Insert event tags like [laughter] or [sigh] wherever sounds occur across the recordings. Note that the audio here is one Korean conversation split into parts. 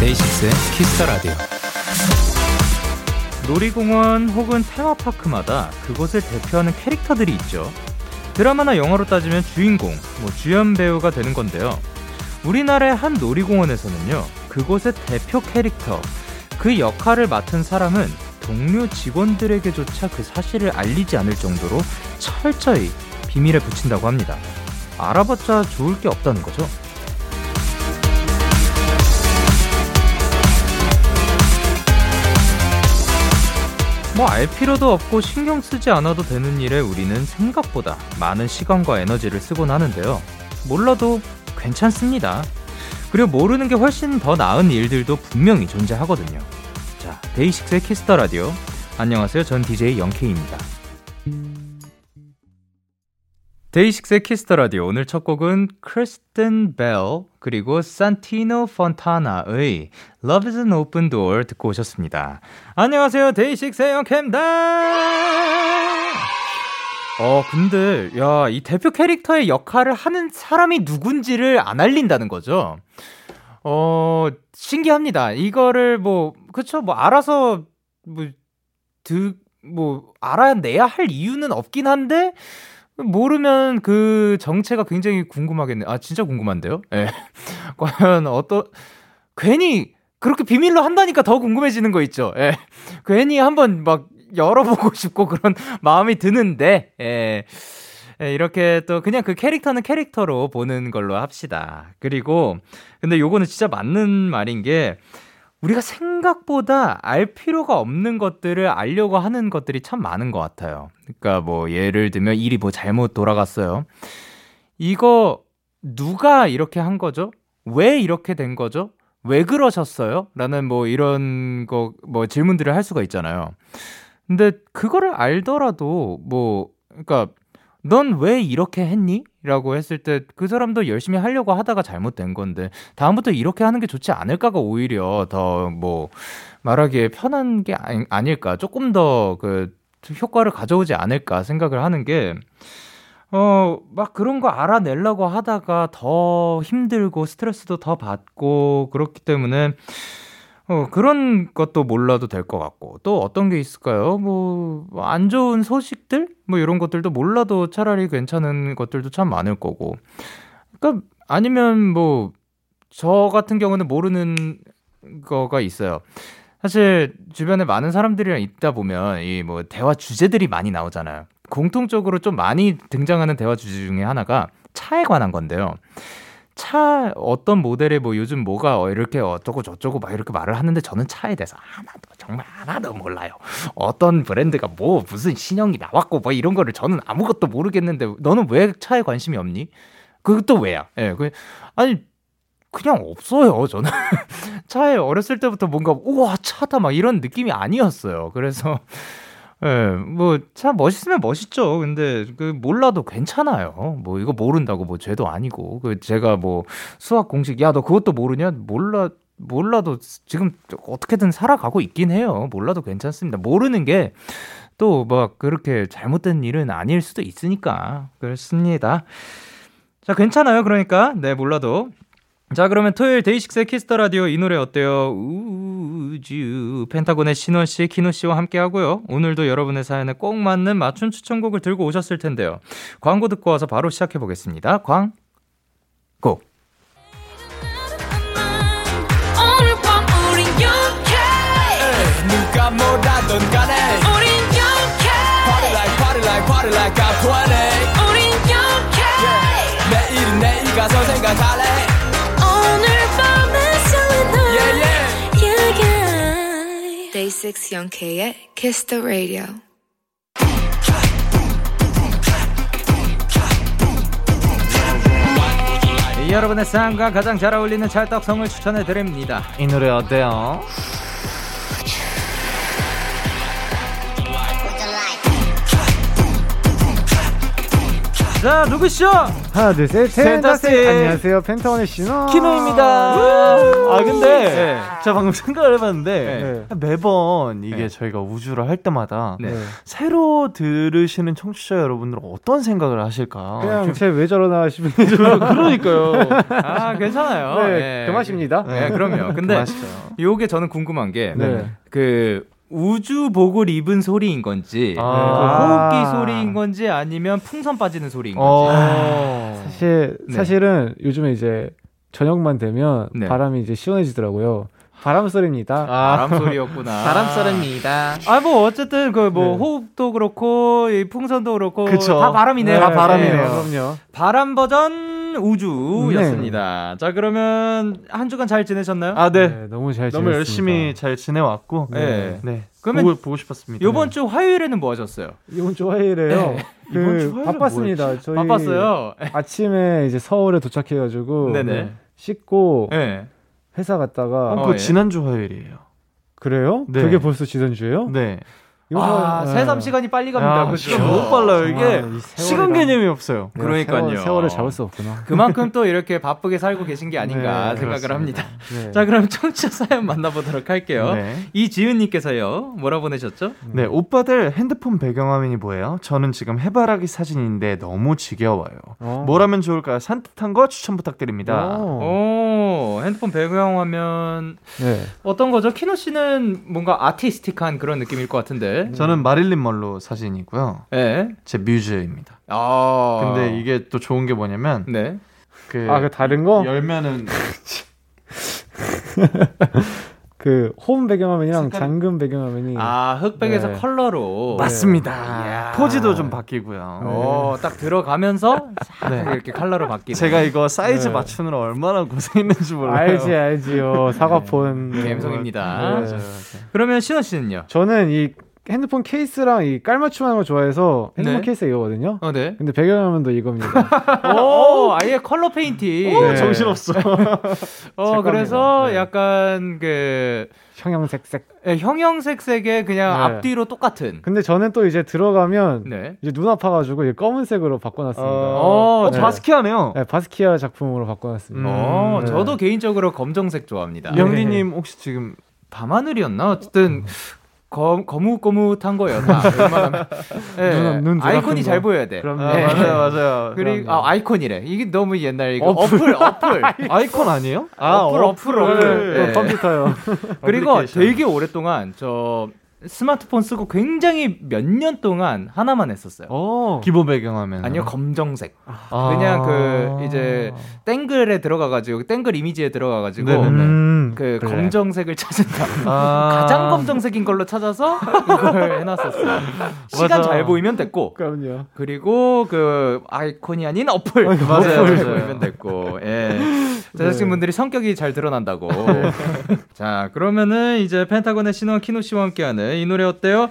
DAY6의 Kiss the Radio. 놀이공원 혹은 테마파크마다 그곳을 대표하는 캐릭터들이 있죠. 드라마나 영화로 따지면 주인공, 뭐 주연 배우가 되는 건데요. 우리나라의 한 놀이공원에서는요, 그곳의 대표 캐릭터, 그 역할을 맡은 사람은 동료 직원들에게조차 그 사실을 알리지 않을 정도로 철저히 비밀에 붙인다고 합니다. 알아봤자 좋을 게 없다는 거죠. 뭐 알 필요도 없고 신경 쓰지 않아도 되는 일에 우리는 생각보다 많은 시간과 에너지를 쓰곤 하는데요. 몰라도 괜찮습니다. 그리고 모르는 게 훨씬 더 나은 일들도 분명히 존재하거든요. 자, DAY6의 Kiss the Radio. 안녕하세요. 전 DJ 영케이입니다. DAY6의 Kiss the Radio 오늘 첫 곡은 크리스틴 벨 그리고 산티노 폰타나의 Love is an Open Door 듣고 오셨습니다. 안녕하세요. 데이식스의 영케입니다. 어, 근데 야, 이 대표 캐릭터의 역할을 하는 사람이 누군지를 안 알린다는 거죠. 어, 신기합니다. 이거를 뭐 그쵸 뭐 알아서 뭐 드, 뭐 알아내야 할 이유는 없긴 한데 모르면 그 정체가 굉장히 궁금하겠네. 아, 진짜 궁금한데요? 예. 네. [laughs] 과연 어떤, 괜히 그렇게 비밀로 한다니까 더 궁금해지는 거 있죠? 예. 네. 괜히 한번 막 열어보고 [laughs] 싶고 그런 마음이 드는데, 예. 예, 이렇게 또 그냥 그 캐릭터는 캐릭터로 보는 걸로 합시다. 그리고, 근데 요거는 진짜 맞는 말인 게, 우리가 생각보다 알 필요가 없는 것들을 알려고 하는 것들이 참 많은 것 같아요. 그러니까 뭐 예를 들면 일이 뭐 잘못 돌아갔어요. 이거 누가 이렇게 한 거죠? 왜 이렇게 된 거죠? 왜 그러셨어요? 라는 뭐 이런 거 뭐 질문들을 할 수가 있잖아요. 근데 그거를 알더라도 뭐 그러니까 넌 왜 이렇게 했니? 라고 했을 때 그 사람도 열심히 하려고 하다가 잘못된 건데 다음부터 이렇게 하는 게 좋지 않을까가 오히려 더 뭐 말하기에 편한 게 아닐까 조금 더 그 효과를 가져오지 않을까 생각을 하는 게 어, 막 그런 거 알아내려고 하다가 더 힘들고 스트레스도 더 받고 그렇기 때문에 어, 그런 것도 몰라도 될 것 같고, 또 어떤 게 있을까요? 뭐, 안 좋은 소식들? 뭐 이런 것들도 몰라도 차라리 괜찮은 것들도 참 많을 거고. 그러니까, 아니면 뭐, 저 같은 경우는 모르는 거가 있어요. 사실, 주변에 많은 사람들이랑 있다 보면, 이 뭐, 대화 주제들이 많이 나오잖아요. 공통적으로 좀 많이 등장하는 대화 주제 중에 하나가 차에 관한 건데요. 차 어떤 모델의 뭐 요즘 뭐가 이렇게 어쩌고 저쩌고 막 이렇게 말을 하는데 저는 차에 대해서 하나도 정말 하나도 몰라요. 어떤 브랜드가 뭐 무슨 신형이 나왔고 뭐 이런 거를 저는 아무것도 모르겠는데 너는 왜 차에 관심이 없니? 그것도 왜야? 예. 네, 그 아니 그냥 없어요. 저는 [laughs] 차에 어렸을 때부터 뭔가 우와 차다 막 이런 느낌이 아니었어요. 그래서 예, 뭐, 참 멋있으면 멋있죠. 근데, 그, 몰라도 괜찮아요. 뭐, 이거 모른다고 뭐, 죄도 아니고. 그, 제가 뭐, 수학 공식, 야, 너 그것도 모르냐? 몰라, 몰라도 지금 어떻게든 살아가고 있긴 해요. 몰라도 괜찮습니다. 모르는 게, 또, 막, 그렇게 잘못된 일은 아닐 수도 있으니까. 그렇습니다. 자, 괜찮아요. 그러니까. 네, 몰라도. 자, 그러면 토요일 DAY6의 Kiss the Radio 이 노래 어때요? 우주 펜타곤의 신원 씨, 키노 씨와 함께 하고요. 오늘도 여러분의 사연에 꼭 맞는 맞춤 추천곡을 들고 오셨을 텐데요. 광고 듣고 와서 바로 시작해 보겠습니다. 광 고. 누가 뭐라던 간에 우린 영케 Party like party like party like I'm 20 우린 yeah. 내일은 내일 가서 생각할래 Day6 영케이의 Kiss the Radio 여러분의 삶과 가장 잘 어울리는 찰떡성을 추천해 드립니다. 이 노래 어때요? 자, 누구시죠? 하나, 둘, 셋, 펜타스틱. 안녕하세요, 펜타원의 신호. 키노입니다. 아, 근데 네. 제가 방금 [laughs] 생각을 해봤는데 네. 매번 이게 네. 저희가 우주를 할 때마다 네. 새로 들으시는 청취자 여러분들은 어떤 생각을 하실까? 그냥 제왜 저러나 싶은 그러니까요. [laughs] 아, 괜찮아요. 네, 그 맛입니다. 네, 그럼요. [laughs] 근데 맛있어요. 요게 저는 궁금한 게 네. 그 우주 복을 입은 소리인 건지 아. 그 호흡기 소리인 건지 아니면 풍선 빠지는 소리인 건지 어. 사실 네. 사실은 요즘에 이제 저녁만 되면 네. 바람이 이제 시원해지더라고요. 바람 소리입니다. 바람 소리였구나. [laughs] 바람 소리입니다. 아 뭐 어쨌든 그 뭐 네. 호흡도 그렇고 이 풍선도 그렇고 그쵸. 다 바람이네요. 다 바람이네요. 네. 그럼요. 바람 버전 우주였습니다. 자 그러면 한 주간 잘 지내셨나요? 아, 네. 네, 너무 잘 너무 지냈습니다. 열심히 잘 지내왔고, 네. 네. 그러면 보고, 보고 싶었습니다. 이번 주 화요일에는 뭐 하셨어요? 이번 주 화요일에요. 네. 그 이번 주 화요일은 바빴습니다. 저희 바빴어요. 아침에 이제 서울에 도착해가지고 네네. 씻고 네. 회사 갔다가 어, 어, 그거 예. 지난주 화요일이에요. 그래요? 네. 그게 벌써 지난주예요? 네. 아, 네. 새삼 시간이 빨리 갑니다. 야, 그죠? 시간 너무 빨라요. 이게 시간 개념이 없어요. 내가 그러니까요. 세월, 세월을 잡을 수 없구나. 그만큼 또 이렇게 바쁘게 살고 계신 게 아닌가 네, 생각을 그렇습니다. 합니다. 네. 자, 그럼 청취자 사연 만나보도록 할게요. 네. 이지은님께서요, 뭐라 보내셨죠? 네, 오빠들 핸드폰 배경화면이 뭐예요? 저는 지금 해바라기 사진인데 너무 지겨워요. 어. 뭘 하면 좋을까요? 산뜻한 거 추천 부탁드립니다. 어. 오, 핸드폰 배경화면 네. 어떤 거죠? 키노 씨는 뭔가 artistic한 그런 느낌일 것 같은데. 저는 마릴린 먼로 사진이고요. 네. 제 뮤즈입니다. 아. 근데 이게 또 좋은 게 뭐냐면 네. 그 아, 그 다른 거? 열면은 [laughs] 그 홈 배경화면이랑 색깔이- 잠금 배경화면이 아, 흑백에서 네. 컬러로. 맞습니다. 이야. 포즈도 좀 바뀌고요. 어, 딱 들어가면서 싹 네. 이렇게 컬러로 바뀌는. 제가 이거 사이즈 네. 맞추느라 얼마나 고생했는지 몰라요. 알지 알지요 사과폰 네. 감성입니다. 네. 그러면 신원 씨는요? 저는 이 핸드폰 케이스랑 이 깔맞춤하는 걸 좋아해서 핸드폰 네. 케이스 이거거든요 어, 네. 근데 배경화면도 이겁니다 [laughs] 오, 아예 컬러 페인팅. 네. 정신없어. [laughs] 어, 제 그래서. 네. 약간 그 형형색색 예, 형형색색의 그냥 네. 앞뒤로 똑같은. 근데 저는 또 이제 들어가면 네. 이제 눈 아파가지고 이제 검은색으로 바꿔놨습니다 어, 네. 바스키아네요. 네, 바스키아 작품으로 바꿔놨습니다 어, 네. 저도 개인적으로 검정색 좋아합니다. 영디님 혹시 지금 밤하늘이었나? 어쨌든 검, 거뭇거뭇한 거예요. 다. [laughs] 웬만하면. 예, 눈- 눈 아이콘이 잘 거. 보여야 돼. 그럼요. 아, 네. 맞아요, 맞아요. 그리고 그럼요. 아, 아이콘이래. 이게 너무 옛날 이거 어플 어플. [laughs] 아이콘 아니에요? 어플 어플 어플. 또 네. 컴퓨터요 그리고. 되게 오랫동안 저 스마트폰 쓰고 굉장히 몇 년 동안 하나만 했었어요. 어. 기본 배경화면. 아니요 검정색. 아. 그냥 그 이제 땡글에 들어가가지고 땡글 이미지에 들어가가지고 네네네. 음, 그 그래. 검정색을 찾은다. 아. [laughs] 가장 검정색인 걸로 찾아서 이걸 해놨었어요. 시간. 잘 보이면 됐고 그럼요 그리고 그 아이콘이 아닌 어플 맞아요, 어플 맞아요. 보이면 됐고 예 제작진분들이 성격이 잘 드러난다고 [laughs] 자 그러면은 이제 펜타곤의 신원 키노 씨와 함께하는 이 노래 어때요?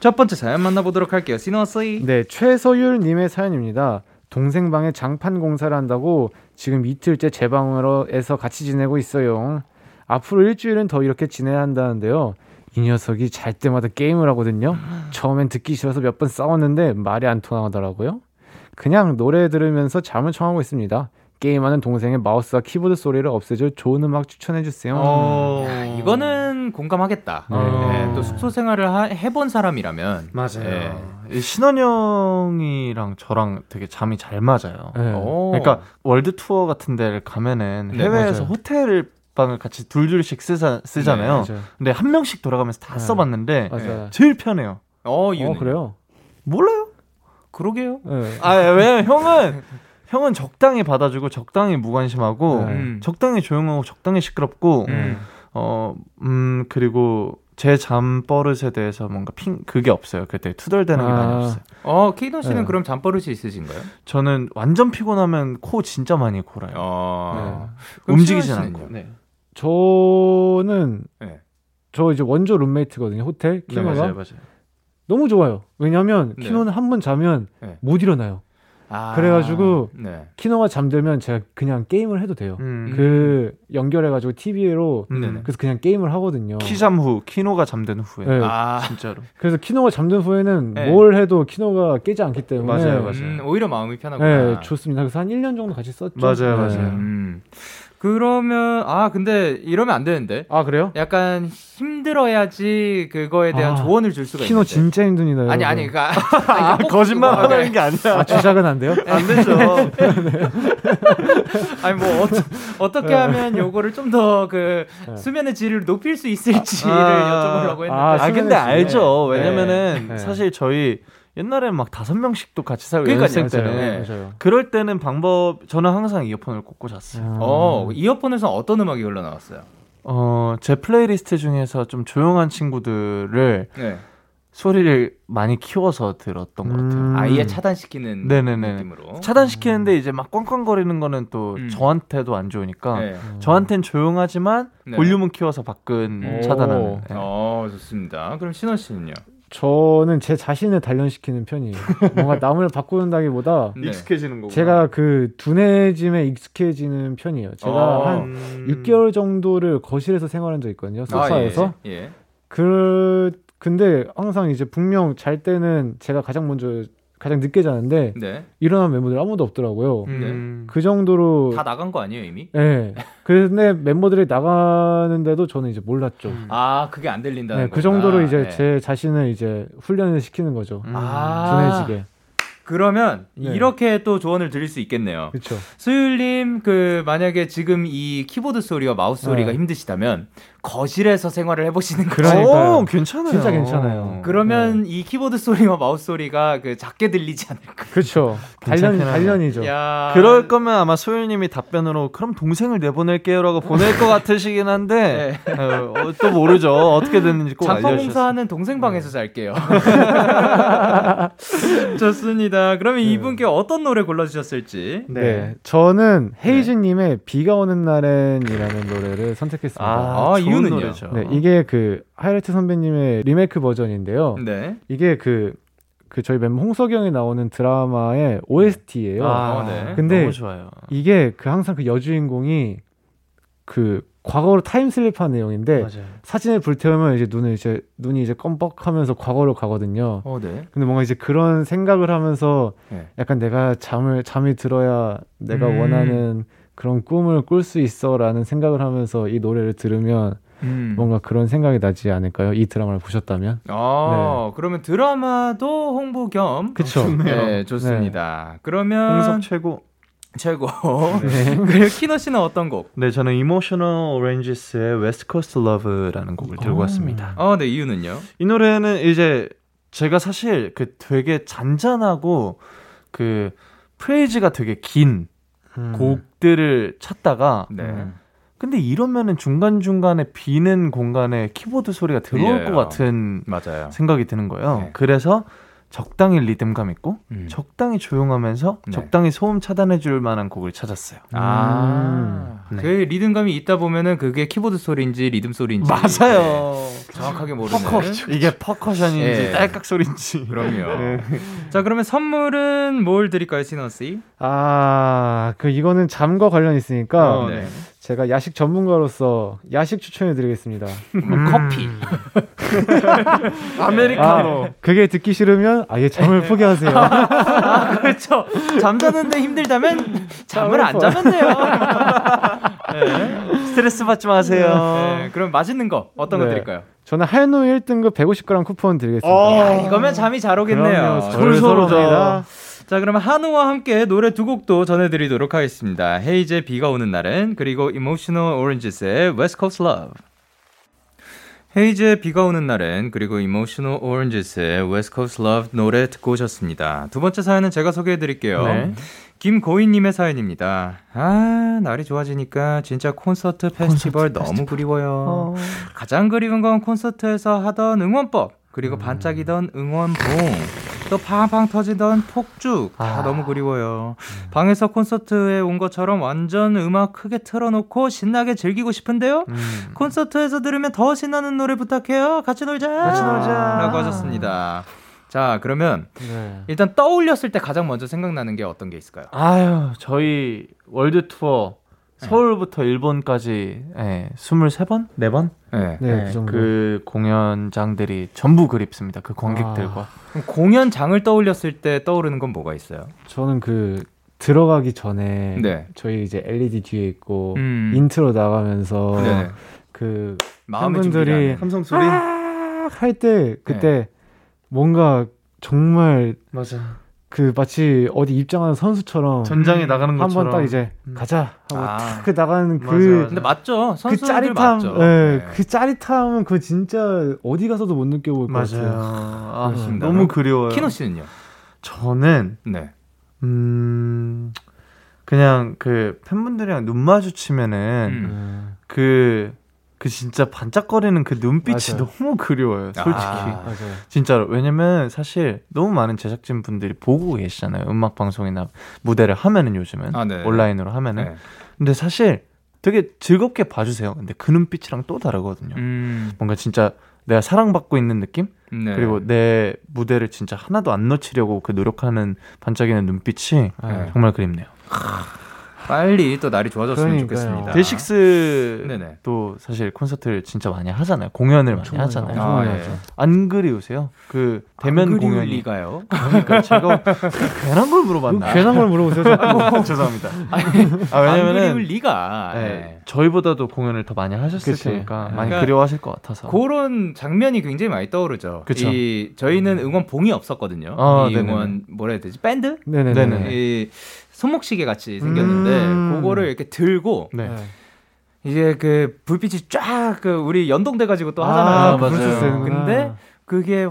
첫 번째 사연 만나보도록 할게요. 신원 씨. 네, 최서율 님의 사연입니다. 동생 방에 장판 공사를 한다고 지금 이틀째 제 방으로에서 같이 지내고 있어요. 앞으로 일주일은 더 이렇게 지내야 한다는데요. 이 녀석이 잘 때마다 게임을 하거든요. 처음엔 듣기 싫어서 몇 번 싸웠는데 말이 안 통하더라고요. 그냥 노래 들으면서 잠을 청하고 있습니다. 게임하는 동생의 마우스와 키보드 소리를 없애줄 좋은 음악 추천해 주세요. 어. 야, 이거는 공감하겠다. 네. 네, 또 숙소 생활을 하- 해본 사람이라면 맞아요. 네. 이 신원형이랑 저랑 되게 잠이 잘 맞아요. 네. 오. 그러니까 월드 투어 같은 데를 가면은 네, 해외에서 맞아요. 호텔 방을 같이 둘둘씩 쓰자, 쓰잖아요. 맞아요. 근데 한 명씩 돌아가면서 다 네. 써봤는데 맞아요. 제일 편해요. 어, 어, 이유는 그래요? 몰라요? 그러게요. 네. 아 왜냐면 형은 형은 적당히 받아주고 적당히 무관심하고 네. 음. 적당히 조용하고 적당히 시끄럽고 음. 어음 그리고 제 잠버릇에 대해서 뭔가 핑 그게 없어요. 그때 투덜대는 게 아. 많이 없어요. 어, 키노 씨는 네. 그럼 잠버릇이 있으신가요? 저는 완전 피곤하면 코 진짜 많이 골아요. 어. 네. 움직이진 않고. 네. 저는 네. 저 이제 원조 룸메이트거든요. 호텔 네, 키노가 맞아요, 맞아요. 너무 좋아요. 왜냐하면 네. 키노는 한 번 자면 네. 못 일어나요. 아, 그래가지고 네. 키노가 잠들면 제가 그냥 게임을 해도 돼요. 음. 그 연결해가지고 TV로 음. 그래서 그냥 게임을 하거든요. 키잠 후 키노가 잠든 후에 네. 아, [laughs] 진짜로 그래서 키노가 잠든 후에는 네. 뭘 해도 키노가 깨지 않기 때문에 맞아요, 맞아요. 음, 오히려 마음이 편하구나. 네, 좋습니다. 그래서 한 1년 정도 같이 썼죠. 맞아요, 네. 맞아요. 음. 그러면 아 근데 이러면 안 되는데. 아 그래요? 약간 힘들어야지 그거에 대한 아, 조언을 줄 수가 키노 있는데. 진짜 힘듭니다. 아니. 아니 [laughs] 아니, 꼭 거짓말 그거- 하는 게 아니야. 아 주작은 안 돼요? 안 되죠. [laughs] [laughs] 아니 뭐 어, 떻게 하면 요거를 좀 더그 네. 수면의 질을 높일 수 있을지를 아. 여쭤보려고 했는데. 아, 아 근데 알죠. 네. 왜냐면은 네. 사실 저희 옛날에는 막 다섯 명씩도 같이 살고 그러니까요. 연습생. 때는 네. 그럴 때는 방법 저는 항상 이어폰을 꽂고 잤어요. 어 이어폰에서 어떤 음악이 흘러 나왔어요? 어, 제 플레이리스트 중에서 좀 조용한 친구들을 네. 소리를 많이 키워서 들었던 것 같아요. 음. 아예 차단시키는 네네네. 느낌으로. 차단시키는데 이제 막 꽝꽝거리는 거는 또 음. 저한테도 안 좋으니까 네. 저한텐 조용하지만 네. 볼륨은 키워서 밖은 음. 차단하는. 오. 네. 어 좋습니다. 그럼 신원 씨는요? 저는 제 자신을 단련시키는 편이에요. 뭔가 [laughs] 남을 바꾸는다기보다 네. 익숙해지는 거고. 제가 그 두뇌짐에 익숙해지는 편이에요. 제가 어. 한 6개월 정도를 거실에서 생활한 적 있거든요. 소파에서. 아, 예. 예. 그 근데 항상 이제 분명 잘 때는 제가 가장 먼저 가장 늦게 자는데 네. 일어난 멤버들 아무도 없더라고요. 음. 그 정도로 다 나간 거 아니에요 이미? 예. 근데 멤버들이 나가는데도 저는 이제 몰랐죠. 음. 아 그게 안 들린다는 네, 거. 그 정도로 이제 네. 제 자신을 이제 훈련을 시키는 거죠. 음. 아 둔해지게. 그러면 네. 이렇게 또 조언을 드릴 수 있겠네요. 그렇죠. 수율님 그 만약에 지금 이 키보드 소리와 마우스 소리가 네. 힘드시다면 거실에서 생활을 해보시는 거죠. 오, 괜찮아요. 진짜 괜찮아요. 그러면 이 키보드 소리와 마우스 소리가 그 작게 들리지 않을까? 그렇죠. 하네. 단련이죠. 야. 그럴 거면 아마 소율님이 답변으로 그럼 동생을 내보낼게요라고 보낼 것 같으시긴 한데 [laughs] 어, 어, 또 모르죠 어떻게 됐는지 꼭 알려주셨어요. 공사하는 동생 방에서 잘게요. [laughs] 좋습니다. 그러면 이분께 어떤 노래 골라주셨을지. 네. 저는 헤이즈님의 비가 오는 날엔이라는 노래를 선택했습니다. 아, 아, 이유는요? 노래죠. 네, 이게 그 하이라이트 선배님의 리메이크 버전인데요. 네. 이게 그, 그 저희 멤버 홍석이 형이 나오는 드라마의 OST예요. 아, 어, 네. 근데 너무 좋아요. 이게 그 항상 그 여주인공이 그 과거로 타임슬립한 내용인데 맞아요. 사진을 불태우면 이제 눈을 이제 눈이 이제 껌뻑하면서 과거로 가거든요. 어, 네. 근데 뭔가 이제 그런 생각을 하면서 네. 약간 내가 잠을 잠이 들어야 내가 음. 원하는 그런 꿈을 꿀 수 있어라는 생각을 하면서 이 노래를 들으면 음. 뭔가 그런 생각이 나지 않을까요? 이 드라마를 보셨다면? 아, 그러면 드라마도 홍보 겸. 그쵸. 네, 좋습니다. 그러면 홍석 최고. 최고. [laughs] 네. [laughs] 그리고 키노 씨는 어떤 곡? 네, 저는 Emotional Oranges의 West Coast Love라는 곡을 들고 오. 왔습니다. 어, 네, 이유는요? 이 노래는 이제 제가 사실 그 되게 잔잔하고 그 프레이즈가 되게 긴 음. 곡들을 찾다가 네. 음. 근데 이러면은 중간 중간에 비는 공간에 키보드 소리가 들어올 예. 것 같은 맞아요. 생각이 드는 거예요. 네. 그래서 적당히 리듬감 있고 음. 적당히 조용하면서 네. 적당히 소음 차단해 줄 만한 곡을 찾았어요. 아, 음. 네. 그 리듬감이 있다 보면은 그게 키보드 소리인지 리듬 소리인지 맞아요. 네, 정확하게 모르는. 이게 퍼커션인지 예. 딸깍 소리인지. 그럼요. [laughs] 네. 자, 그러면 선물은 뭘 드릴까요, 신원 씨? 아, 그 이거는 잠과 관련 있으니까 어, 네. 제가 야식 전문가로서 야식 추천해 드리겠습니다. 음. 커피. [laughs] 아메리카노. 아, 그게 듣기 싫으면 아예 잠을 포기하세요. [laughs] 아, 그렇죠. 잠자는데 힘들다면 잠을 안 자면 돼요. [laughs] 네. 스트레스 받지 마세요. 네, 그럼 맛있는 거 어떤 거 네. 드릴까요? 저는 한우 1등급 150g 쿠폰 드리겠습니다. 어. 야, 이거면 잠이 잘 오겠네요. 솔솔합니다. 자, 그러면 한우와 함께 노래 두 곡도 전해드리도록 하겠습니다. 헤이즈의 비가 오는 날은 그리고 Emotional Oranges의 West Coast Love. 헤이즈의 비가 오는 날엔 그리고 Emotional Oranges의 West Coast Love 노래 듣고 오셨습니다. 두 번째 사연은 제가 소개해드릴게요. 네. 김고인님의 사연입니다. 아, 날이 좋아지니까 진짜 콘서트 페스티벌 너무 그리워요. 어. 가장 그리운 건 콘서트에서 하던 응원법, 그리고 반짝이던 응원봉, 또 팡팡 터지던 폭죽, 다 아. 너무 그리워요. 방에서 콘서트에 온 것처럼 완전 음악 크게 틀어놓고 신나게 즐기고 싶은데요? 음. 콘서트에서 들으면 더 신나는 노래 부탁해요. 같이 놀자. 같이 놀자. 라고 하셨습니다. 자, 그러면 네. 일단 떠올렸을 때 가장 먼저 생각나는 게 어떤 게 있을까요? 아유, 저희 월드 투어 서울부터 네. 일본까지 예, 23번? 4번? 네, 네, 네, 그, 그 공연장들이 전부 그립습니다. 그 관객들과. 아, 공연장을 떠올렸을 때 떠오르는 건 뭐가 있어요? 저는 그 들어가기 전에 네. 저희 이제 LED 뒤에 있고 음. 인트로 나가면서 네. 그 팬분들이 함성 소리 할 때 그때 네. 뭔가 정말 맞아. 그 마치 어디 입장하는 선수처럼 전장에 나가는 것처럼 한 번 딱 이제 음. 가자 하고 아. 탁 나가는 그 맞아, 맞아. 근데 맞죠 그 짜릿함 맞죠. 네, 네. 그 짜릿함은 그 진짜 어디 가서도 못 느껴볼 것 같아요 아, 음. 너무 그리워요 키노 씨는요 저는 네. 음 그냥 그 팬분들이랑 눈 마주치면은 음. 그 그 진짜 반짝거리는 그 눈빛이 맞아요. 너무 그리워요. 솔직히. 아, 진짜로. 왜냐면 사실 너무 많은 제작진 분들이 보고 계시잖아요. 음악 방송이나 무대를 하면은 요즘은 아, 네. 온라인으로 하면은. 네. 근데 사실 되게 즐겁게 봐주세요. 근데 그 눈빛이랑 또 다르거든요. 음. 뭔가 진짜 내가 사랑받고 있는 느낌? 네. 그리고 내 무대를 진짜 하나도 안 놓치려고 그 노력하는 반짝이는 눈빛이 네. 정말 그립네요. 빨리 또 날이 좋아졌으면 그러니까요. 좋겠습니다. 데식스도 사실 콘서트를 진짜 많이 하잖아요. 공연을 많이 하잖아요. 아, 예. 안 그리우세요? 그 대면 공연이 리가요? 그러니까 제가 괜한 걸 물어봤나? 괜한 걸 물어보세요. [laughs] 죄송합니다. 아, 왜냐면은 리가 네, 네. 저희보다도 공연을 더 많이 하셨을 그치. 테니까 많이 그러니까 그리워하실 것 같아서 그런 장면이 굉장히 많이 떠오르죠. 그쵸? 이 저희는 응원 봉이 없었거든요. 아, 이 응원 뭐라 해야 되지? 밴드? 네네네. 이 손목시계 같이 생겼는데 음~ 그거를 이렇게 들고 네. 이제 그 불빛이 쫙 그 우리 연동돼 가지고 또 하잖아요. 아, 맞아요. 근데 그게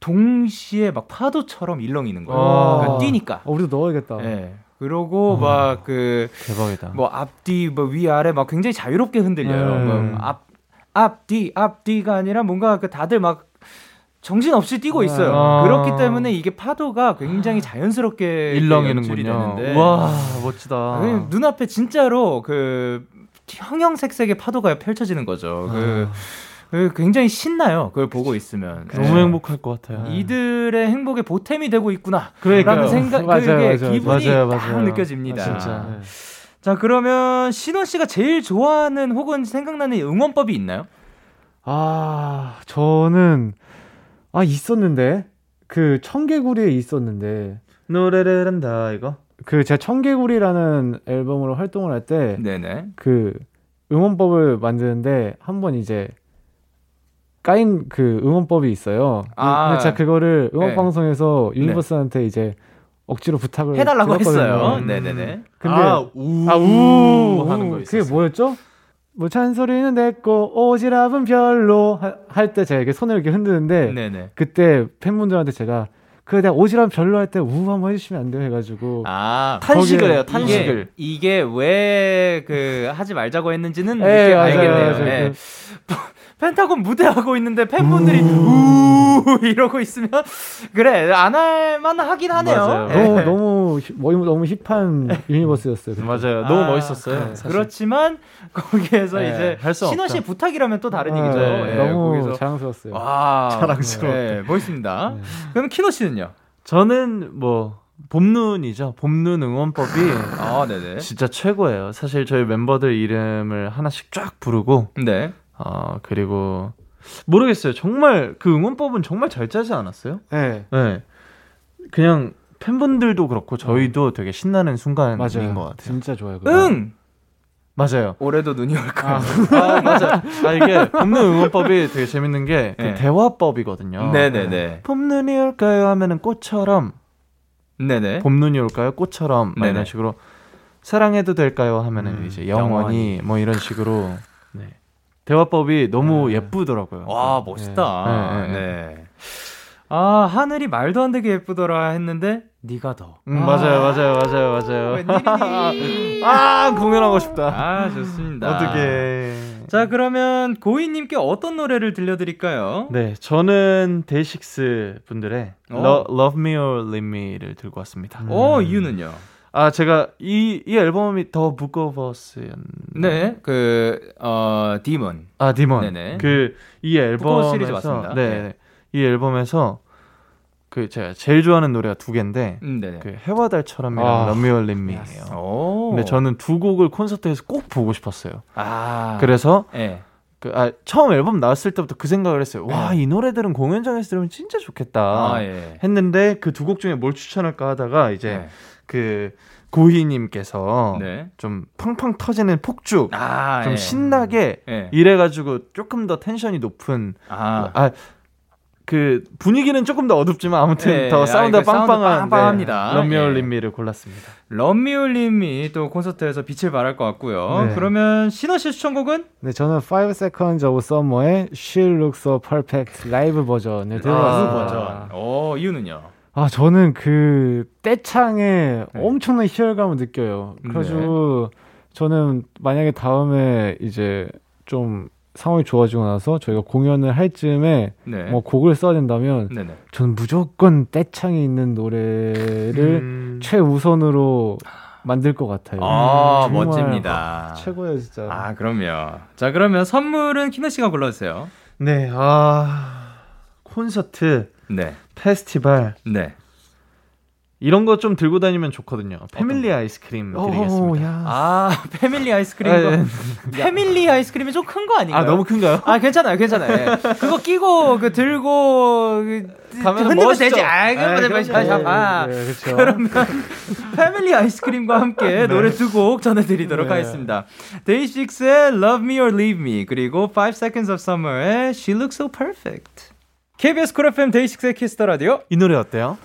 동시에 막 파도처럼 일렁이는 거예요. 아~ 그러니까 뛰니까. 어, 우리도 넣어야겠다. 네. 그러고 어. 막그 대박이다. 뭐 앞뒤 뭐 위아래 막 굉장히 자유롭게 흔들려요. 음. 뭐앞 앞뒤 앞뒤가 아니라 뭔가 그 다들 막 정신없이 뛰고 네. 있어요. 아~ 그렇기 때문에 이게 파도가 굉장히 자연스럽게 일렁이는군요. 와 멋지다. 그 눈앞에 진짜로 그 형형색색의 파도가 펼쳐지는 거죠. 그, 아~ 그 굉장히 신나요. 그걸 보고 있으면 너무 네. 행복할 것 같아요. 이들의 행복에 보탬이 되고 있구나. 그러니까 생각 [laughs] 맞아요, 그게 맞아요, 기분이 맞아요. 딱 느껴집니다. 아, 진짜. 네. 자 그러면 신원 씨가 제일 좋아하는 혹은 생각나는 응원법이 있나요? 아 저는 아 있었는데 그 청개구리에 있었는데 노래를 한다 이거 그 제가 청개구리라는 앨범으로 활동을 할 때 그 응원법을 만드는데 한 번 이제 까인 그 응원법이 있어요. 아, 제가 그거를 응원 네. 방송에서 네. 유니버스한테 네. 이제 억지로 부탁을 해달라고 했어요. 네네네. 근데 아, 우, 아, 우 하는 거 있었어요. 그게 뭐였죠? 뭐 잔소리는 내꺼 오지랖은 별로 할 때 제가 이렇게 손을 이렇게 흔드는데 네네. 그때 팬분들한테 제가 그 내가 오지랖 별로 할 때 우 한번 해주시면 안 돼요 해가지고 아 탄식을 해요 탄식을 이게, 이게 왜 그 하지 말자고 했는지는 네, 알겠네요 맞아요. 네. 그 펜타곤 무대하고 있는데 팬분들이 우, 우 [laughs] 이러고 있으면 그래 안 할만 하긴 하네요. 맞아요. 네. 너무 너무 너무 너무 힙한 [laughs] 유니버스였어요. 그때. 맞아요. 너무 아, 멋있었어요. 네. 그렇지만 거기에서 네, 이제 신원 씨의 부탁이라면 또 다른 아, 얘기죠. 네, 너무 거기서. 자랑스러웠어요. 와, 자랑스러워. 네, 멋있습니다. 그럼 키노 씨는요? 저는 뭐 봄눈이죠. 봄눈 응원법이 아, 네네. 진짜 최고예요. 사실 저희 멤버들 이름을 하나씩 쫙 부르고 네. 어, 그리고 모르겠어요. 정말 그 응원법은 정말 잘 짜지 않았어요? 네. 네. 그냥 팬분들도 그렇고 저희도 되게 신나는 순간인 맞아요. 것 같아요. 진짜 좋아요. 그거. 응. 맞아요. 올해도 눈이 올까? 아, 아 맞아. [laughs] 아 이게 봄눈 응원법이 되게 재밌는 게 네. 그 대화법이거든요. 네네네. 봄눈이 올까요? 하면은 꽃처럼. 네네. 봄눈이 올까요? 꽃처럼. 이런 식으로 사랑해도 될까요? 하면은 음, 이제 영원히, 영원히 뭐 이런 식으로. 네. 대화법이 너무 네. 예쁘더라고요. 와 멋있다. 네. 네. 네. 아 하늘이 말도 안 되게 예쁘더라 했는데 네가 더. 음, 아. 맞아요, 맞아요, 맞아요, 맞아요. 웬일이니? [laughs] 아 공연하고 싶다. 아 좋습니다. [laughs] 어떻게? 자 그러면 고인님께 어떤 노래를 들려드릴까요? 네, 저는 DAY6 분들의 어. Love Me or Leave Me를 들고 왔습니다. 음. 어 이유는요? 아 제가 이 이 앨범이 The Book of Us였 네, 그 The Demon. 아 Demon. 네네. 그 이 앨범 시리즈 맞습니다. 네, 네. 이 앨범에서 그 제가 제일 좋아하는 노래가 두 개인데 음, 그 해와 달처럼이랑 아, 러미얼림미예요. 근데 저는 두 곡을 콘서트에서 꼭 보고 싶었어요. 아. 그래서 네. 그, 아, 처음 앨범 나왔을 때부터 그 생각을 했어요. 와, 네. 이 노래들은 공연장에서 들으면 진짜 좋겠다. 아, 예. 했는데 그 두 곡 중에 뭘 추천할까 하다가 이제 네. 그 고희님께서 네. 좀 팡팡 터지는 폭죽, 아, 좀 예. 신나게 예. 이래가지고 조금 더 텐션이 높은, 아, 아, 그 분위기는 조금 더 어둡지만 아무튼 네, 더 사운드가 아, 빵빵한 빵빵합니다. 네, 럼미올림미를 골랐습니다. 럼미올림미 또 콘서트에서 빛을 발할 것 같고요. 네. 그러면 신호 씨 추천곡은? 네, 저는 5 Seconds of Summer의 She Looks So Perfect 라이브 버전을 들어봤습니다. 아, 버전. 어, 이유는요? 아, 저는 그 떼창에 네. 엄청난 희열감을 느껴요. 그래가지고 네. 저는 만약에 다음에 이제 좀 상황이 좋아지고 나서 저희가 공연을 할 즈음에 네. 뭐 곡을 써야 된다면 네네. 저는 무조건 떼창이 있는 노래를 음... 최우선으로 만들 것 같아요. 아, 음, 멋집니다. 아, 최고예요, 진짜. 아, 그럼요. 자, 그러면 선물은 키너 씨가 골라주세요. 네, 아, 콘서트, 네. 페스티벌, 네. 이런 거 좀 들고 다니면 좋거든요. 패밀리 아이스크림 드리겠습니다. 아, 패밀리 아이스크림. 아, 예. [laughs] 패밀리 아이스크림이 좀 큰 거 아닌가요? 아, 너무 큰가요? 아, 괜찮아요, 괜찮아요. 예. [laughs] 그거 끼고 그 들고 그, 가면 흔들면 되지. 아, 그러면 아, 아, 네, 그렇죠. 그러면 [laughs] 패밀리 아이스크림과 함께 네. 노래 두 곡 전해드리도록 네. 하겠습니다. 데이식스의 Love Me or Leave Me 그리고 5 Seconds of Summer의 She Looks So Perfect. KBS Cool FM DAY6의 Kiss the Radio. 이 노래 어때요?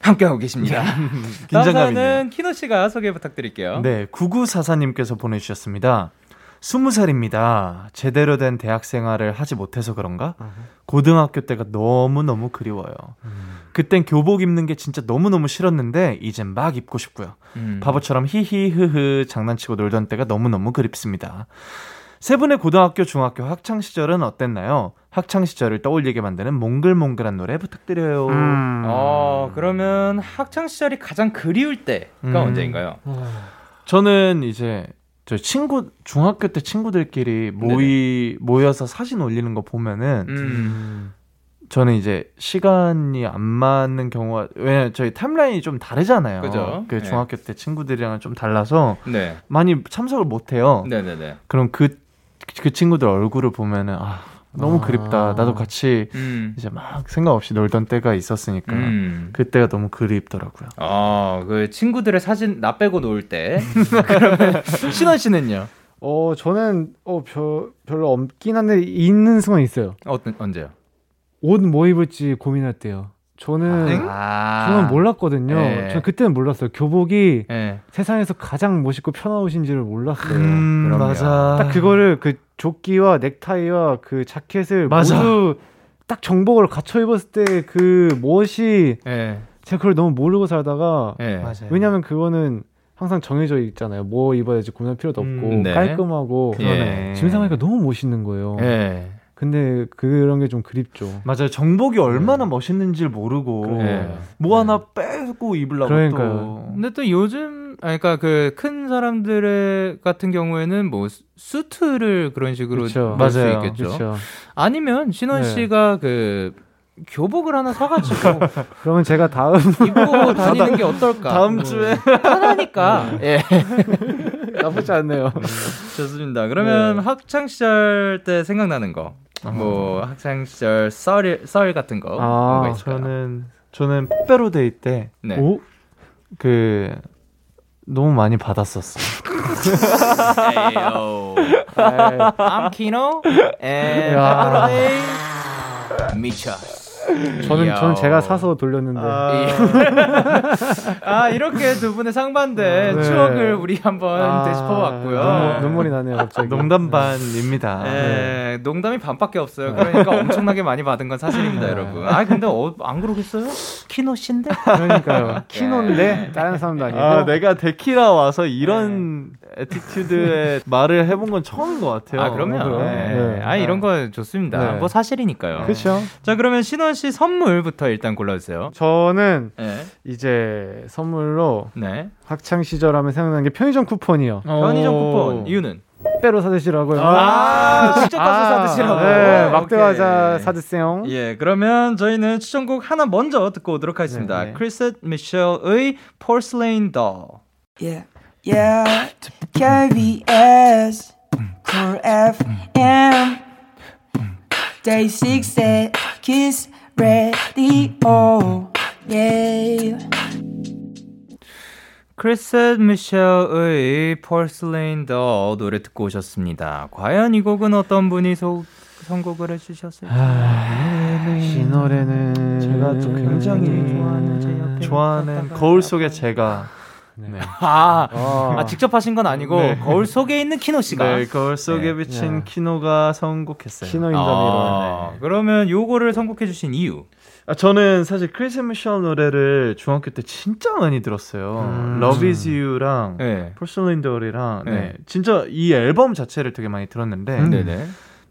함께하고 계십니다. [laughs] 긴장감이네요. 키노 씨가 소개 부탁드릴게요. 네, 9944님께서 보내주셨습니다. 20살입니다. 제대로 된 대학 생활을 하지 못해서 그런가? 고등학교 때가 너무너무 그리워요. 음. 그땐 교복 입는 게 진짜 너무너무 싫었는데, 이젠 막 입고 싶고요. 음. 바보처럼 히히흐흐 장난치고 놀던 때가 너무너무 그립습니다. 세 분의 고등학교, 중학교 학창 시절은 어땠나요? 학창 시절을 떠올리게 만드는 몽글몽글한 노래 부탁드려요. 음. 어, 그러면 학창 시절이 가장 그리울 때가 음. 언제인가요? 저는 이제 저 친구 중학교 때 친구들끼리 모이 네네. 모여서 사진 올리는 거 보면은 음. 저는 이제 시간이 안 맞는 경우가 왜냐 저희 타임라인이 좀 다르잖아요. 그죠? 그 네. 중학교 때 친구들이랑은 좀 달라서 네. 많이 참석을 못 해요. 네네네. 그럼 그 그 친구들 얼굴을 보면은 아 너무 아. 그립다. 나도 같이 음. 이제 막 생각 없이 놀던 때가 있었으니까 음. 그때가 너무 그립더라고요. 아, 그 친구들의 사진 나 빼고 놀 때. [laughs] 그러면 신원 씨는요? 어, 저는 어 별, 별로 없긴 한데 있는 순간 있어요. 어떤 언제요? 옷 뭐 입을지 고민할 때요. 저는 아~ 저는 몰랐거든요. 네. 저는 그때는 몰랐어요. 교복이 네. 세상에서 가장 멋있고 편한 옷인지를 몰랐어요. 음, 맞아. 딱 그거를 그 조끼와 넥타이와 그 자켓을 맞아. 모두 딱 정복을 갖춰 입었을 때그 무엇이 네. 제가 그걸 너무 모르고 살다가 네. 왜냐면 그거는 항상 정해져 있잖아요. 뭐 입어야 될지 고민할 필요도 없고 음, 네. 깔끔하고 예. 지금 생각하니까 너무 멋있는 거예요. 예. 근데 그런 게 좀 그립죠. 맞아요. 정복이 얼마나 네. 멋있는지를 모르고 네. 뭐 하나 빼고 입으려고 그러니까요. 또. 근데 또 요즘 아니 그러니까 그 큰 사람들의 같은 경우에는 뭐 수트를 그런 식으로 입수 있겠죠. 그쵸. 아니면 신원 네. 씨가 그 교복을 하나 사가지고 [laughs] 그러면 제가 다음 입고 [laughs] 다니는 게 어떨까? 다음 주에 편하니까 네. 예 나쁘지 않네요. 좋습니다. 그러면 네. 학창 시절 때 생각나는 거 뭐 학창 시절 썰, 썰 같은 거 아? 저는 저는 빼로데이 때 네. 오? 그 너무 많이 받았었어요. 에이요. I'm Kino and 미쳐. 저는 저는 제가 사서 돌렸는데. 아, 예. 아 이렇게 두 분의 상반된 네. 추억을 우리 한번 아, 되짚어봤고요. 아, 눈물, 이 나네요 갑자기. 농담 반입니다. 네, 네. 농담이 반밖에 없어요. 그러니까 엄청나게 많이 받은 건 사실입니다, 네. 여러분. 아 근데 어, 안 그러겠어요? 키노 씨인데? 그러니까요. 키노인데 다른 사람도 아니고. 아 내가 데키라 와서 이런 attitude의 [laughs] 말을 해본 건 처음인 것 같아요. 아 그럼요. 네. 아 이런 거 좋습니다. 뭐 사실이니까요. 그렇죠. 자 그러면 신원 씨 선물부터 일단 골라주세요. 저는 네. 이제 선물로 네. 학창 시절 하면 생각나는 게 편의점 쿠폰이요. 편의점 쿠폰 이유는? 빼빼로 사드시라고요. 아, 직접 가서 아, 사드시라고. 네, 막대 과자 사드세요. 예, 그러면 저희는 추천곡 하나 먼저 듣고 오도록 하겠습니다. 네, Chrisette Michele의 Porcelain Doll. Yeah, yeah, KBS, Cool FM, Day 6 at Kiss Radio, yeah. 크리스 미셸의 Porcelain Doll 노래 듣고 오셨습니다. 과연 이 곡은 어떤 분이 소, 선곡을 해주셨을까요? 아, 이 노래는 제가 또 굉장히 좋아하는 제 옆에 좋아하는 거울 속에 제가 네. [laughs] 아, 어. 아, 직접 하신 건 아니고 네. 거울 속에 있는 키노 씨가 네, 거울 속에 네. 비친 네. 키노가 선곡했어요. 키노 in the mirror. 아, 네. 그러면 요거를 선곡해 주신 이유? 아, 저는 사실 Chrisette Michele 노래를 중학교 때 진짜 많이 들었어요. 음. Love Is You랑 네. Porcelain Doll이랑 네. 진짜 이 앨범 자체를 되게 많이 들었는데 음. 네네.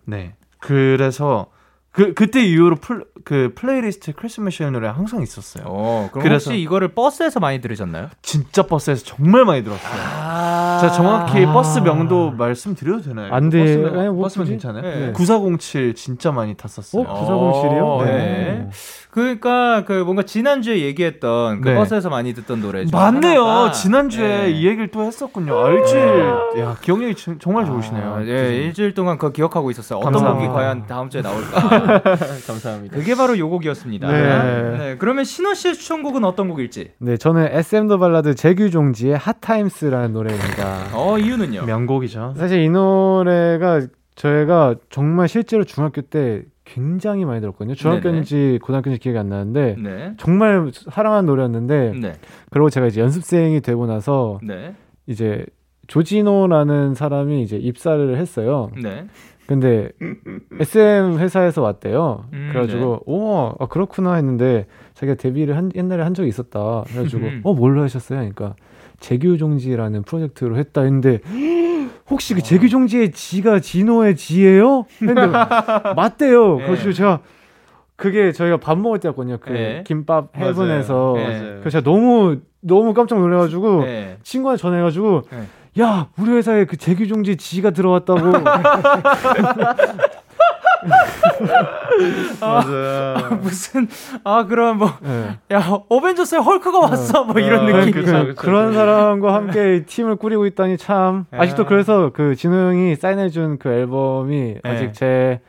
네. 그래서 그 그때 이후로 플, 그 playlist에 Chrisette Michele 노래 항상 있었어요. 어, 그래서 혹시 이거를 버스에서 많이 들으셨나요? 진짜 버스에서 정말 많이 들었어요. 아~ 정확히 아~ 버스 명도 말씀드려도 되나요? 안 돼. 버스면, 네, 뭐 버스면 괜찮아요? 네. 9407 진짜 많이 탔었어요. 어, 9407이요? 네. 네. 그러니까 그 뭔가 지난주에 얘기했던 그 네. 버스에서 많이 듣던 노래 맞네요. 하나가, 지난주에 네. 이 얘기를 또 했었군요. 아, 일주일 야 기억력이 정말 좋으시네요. 아, 예, 일주일 동안 그거 기억하고 있었어요. 어떤 감사합니다. 곡이 과연 다음 주에 나올까? [laughs] 감사합니다. 그게 바로 요 곡이었습니다. 네. 네. 그러면 신호 씨의 추천곡은 어떤 곡일지? 네, 저는 SM 더 발라드 재규종지의 핫타임스라는 노래입니다. 어, 이유는요? 명곡이죠. 사실 이 노래가 저희가 정말 실제로 중학교 때 굉장히 많이 들었거든요. 중학교인지 고등학교인지 기억이 안 나는데 네. 정말 사랑하는 노래였는데 네. 그리고 제가 이제 연습생이 되고 나서 네. 이제 조진호라는 사람이 이제 입사를 했어요. 네. 근데 [laughs] SM 회사에서 왔대요. 음, 그래가지고 네. 오 아, 그렇구나 했는데 자기가 데뷔를 한, 옛날에 한 적이 있었다. 그래가지고 음. 어 뭘로 하셨어요? 그러니까 재규종지라는 프로젝트로 했다 했는데 [gasps] 혹시 그 재규종지의 지가 진호의 지예요? 했는데 [laughs] 맞대요. 네. 그래서 제가 그게 저희가 밥 먹을 때였거든요. 그 네. 김밥 해븐에서 네. 그래서 제가 너무 너무 깜짝 놀래가지고 네. 친구한테 전해가지고 네. 야 우리 회사에 그 재규종지 지가 들어왔다고. [laughs] 맞아요. 아, [laughs] 무슨 아 그럼 뭐야 네. 어벤져스에 헐크가 왔어? 뭐 이런 네, 느낌. 그, 그, 런 사람과 함께 팀을 꾸리고 있다니 참. 아직도 그래서 그 진호 형이 사인해준 그 앨범이 아직 제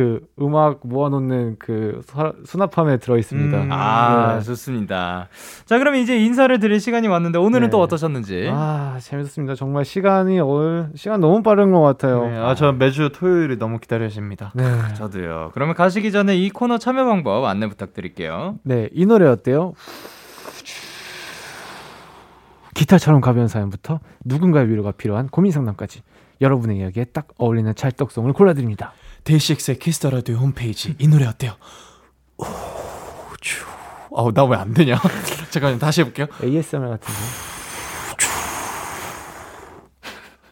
그 음악 모아놓는 그 수납함에 들어 있습니다. 음, 아 네. 좋습니다. 자 그럼 이제 인사를 드릴 시간이 왔는데 오늘은 네. 또 어떠셨는지? 아 재밌었습니다. 정말 시간이 올 시간 너무 빠른 것 같아요. 네, 아저 매주 토요일이 너무 기다려집니다. 네 [laughs] 저도요. 그러면 가시기 전에 이 코너 참여 방법 안내 부탁드릴게요. 네이 노래 어때요? 기타처럼 가벼운 사연부터 누군가의 위로가 필요한 고민 상담까지 여러분의 이야기에 딱 어울리는 찰떡song을 골라드립니다. DAY6의 Kiss the Radio 홈페이지 이 노래 어때요? 오, 쭈. 아우 나 왜 안 되냐? [laughs] 잠깐만 다시 해볼게요. ASMR 같은데.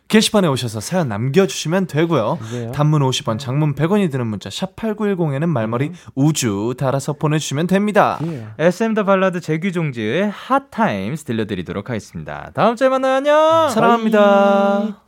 게시판에 오셔서 사연 남겨주시면 되고요. 네 단문 50원, 장문 100원이 드는 문자 샵 8910에는 말머리 음. 우주 달아서 보내주시면 됩니다. 예. SM the Ballad 재규종지의 Hot Times 들려드리도록 하겠습니다. 다음 주에 만나요. 안녕. 사랑합니다.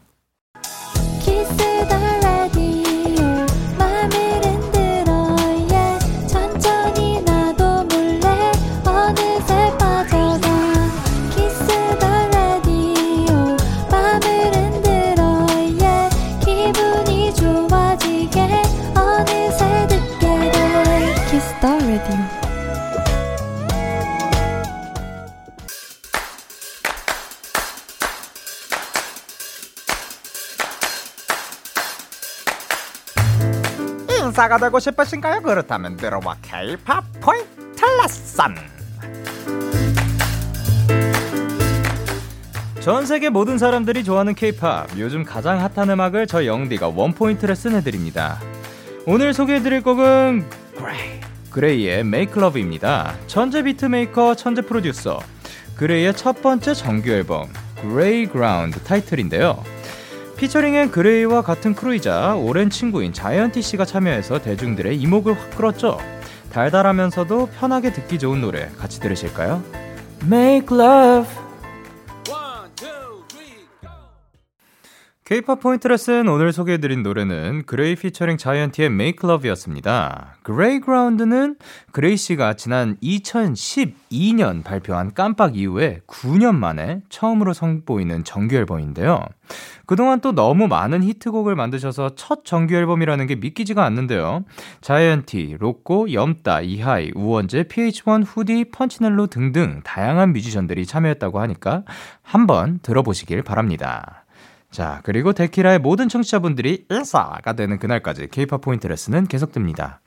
천사가 되고 싶으신가요? 그렇다면 들어와 K-pop 포인트 레슨. 전 세계 모든 사람들이 좋아하는 K-pop, 요즘 가장 핫한 음악을 저 영디가 one point lesson 해드립니다. 오늘 소개해드릴 곡은 그레이, 그레이의 Make Love입니다. 천재 beatmaker, 천재 프로듀서, 그레이의 첫 번째 정규 앨범 GRAY GROUND 타이틀인데요. featuring엔 그레이와 같은 크루이자 오랜 친구인 자이언티 씨가 참여해서 대중들의 이목을 확 끌었죠. 달달하면서도 편하게 듣기 좋은 노래 같이 들으실까요? Make love K-pop 포인트 레슨 오늘 소개해드린 노래는 그레이 피처링 자이언티의 Make Love였습니다. GRAY GROUND는 그레이 씨가 지난 2012년 발표한 깜빡 이후에 9년 만에 처음으로 선보이는 정규 앨범인데요. 그동안 또 너무 많은 히트곡을 만드셔서 첫 정규 앨범이라는 게 믿기지가 않는데요. 자이언티, 로꼬, 염따, 이하이, 우원재, PH1, 후디, 펀치넬로 등등 다양한 뮤지션들이 참여했다고 하니까 한번 들어보시길 바랍니다. 자, 그리고 데키라의 모든 청취자분들이 인사가 되는 그날까지 케이팝 포인트 레슨은 계속됩니다.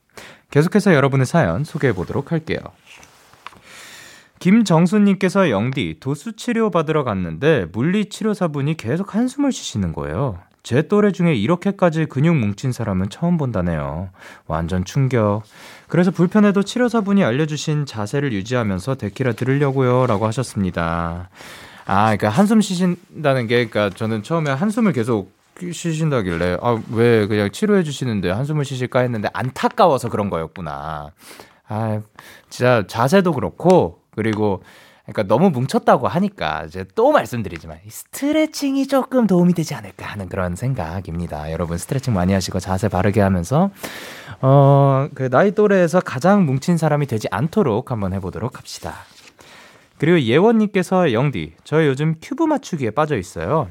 계속해서 여러분의 사연 소개해 보도록 할게요. 김정수님께서 영디 도수 치료 받으러 갔는데 물리 치료사분이 계속 한숨을 쉬시는 거예요. 제 또래 중에 이렇게까지 근육 뭉친 사람은 처음 본다네요. 완전 충격. 그래서 불편해도 치료사분이 알려주신 자세를 유지하면서 데키라 들으려고요. 라고 하셨습니다. 아, 그러니까 한숨 쉬신다는 게, 그러니까 저는 처음에 한숨을 계속 쉬신다길래, 아, 왜 그냥 치료해 주시는데 한숨을 쉬실까 했는데 안타까워서 그런 거였구나. 아, 진짜 자세도 그렇고, 그리고, 그러니까 너무 뭉쳤다고 하니까 이제 또 말씀드리지만 스트레칭이 조금 도움이 되지 않을까 하는 그런 생각입니다. 여러분 스트레칭 많이 하시고 자세 바르게 하면서 어 그 나이 또래에서 가장 멋진 사람이 되지 않도록 한번 해보도록 합시다. 그리고 예원님께서 영디, 저 요즘 큐브 맞추기에 빠져 있어요.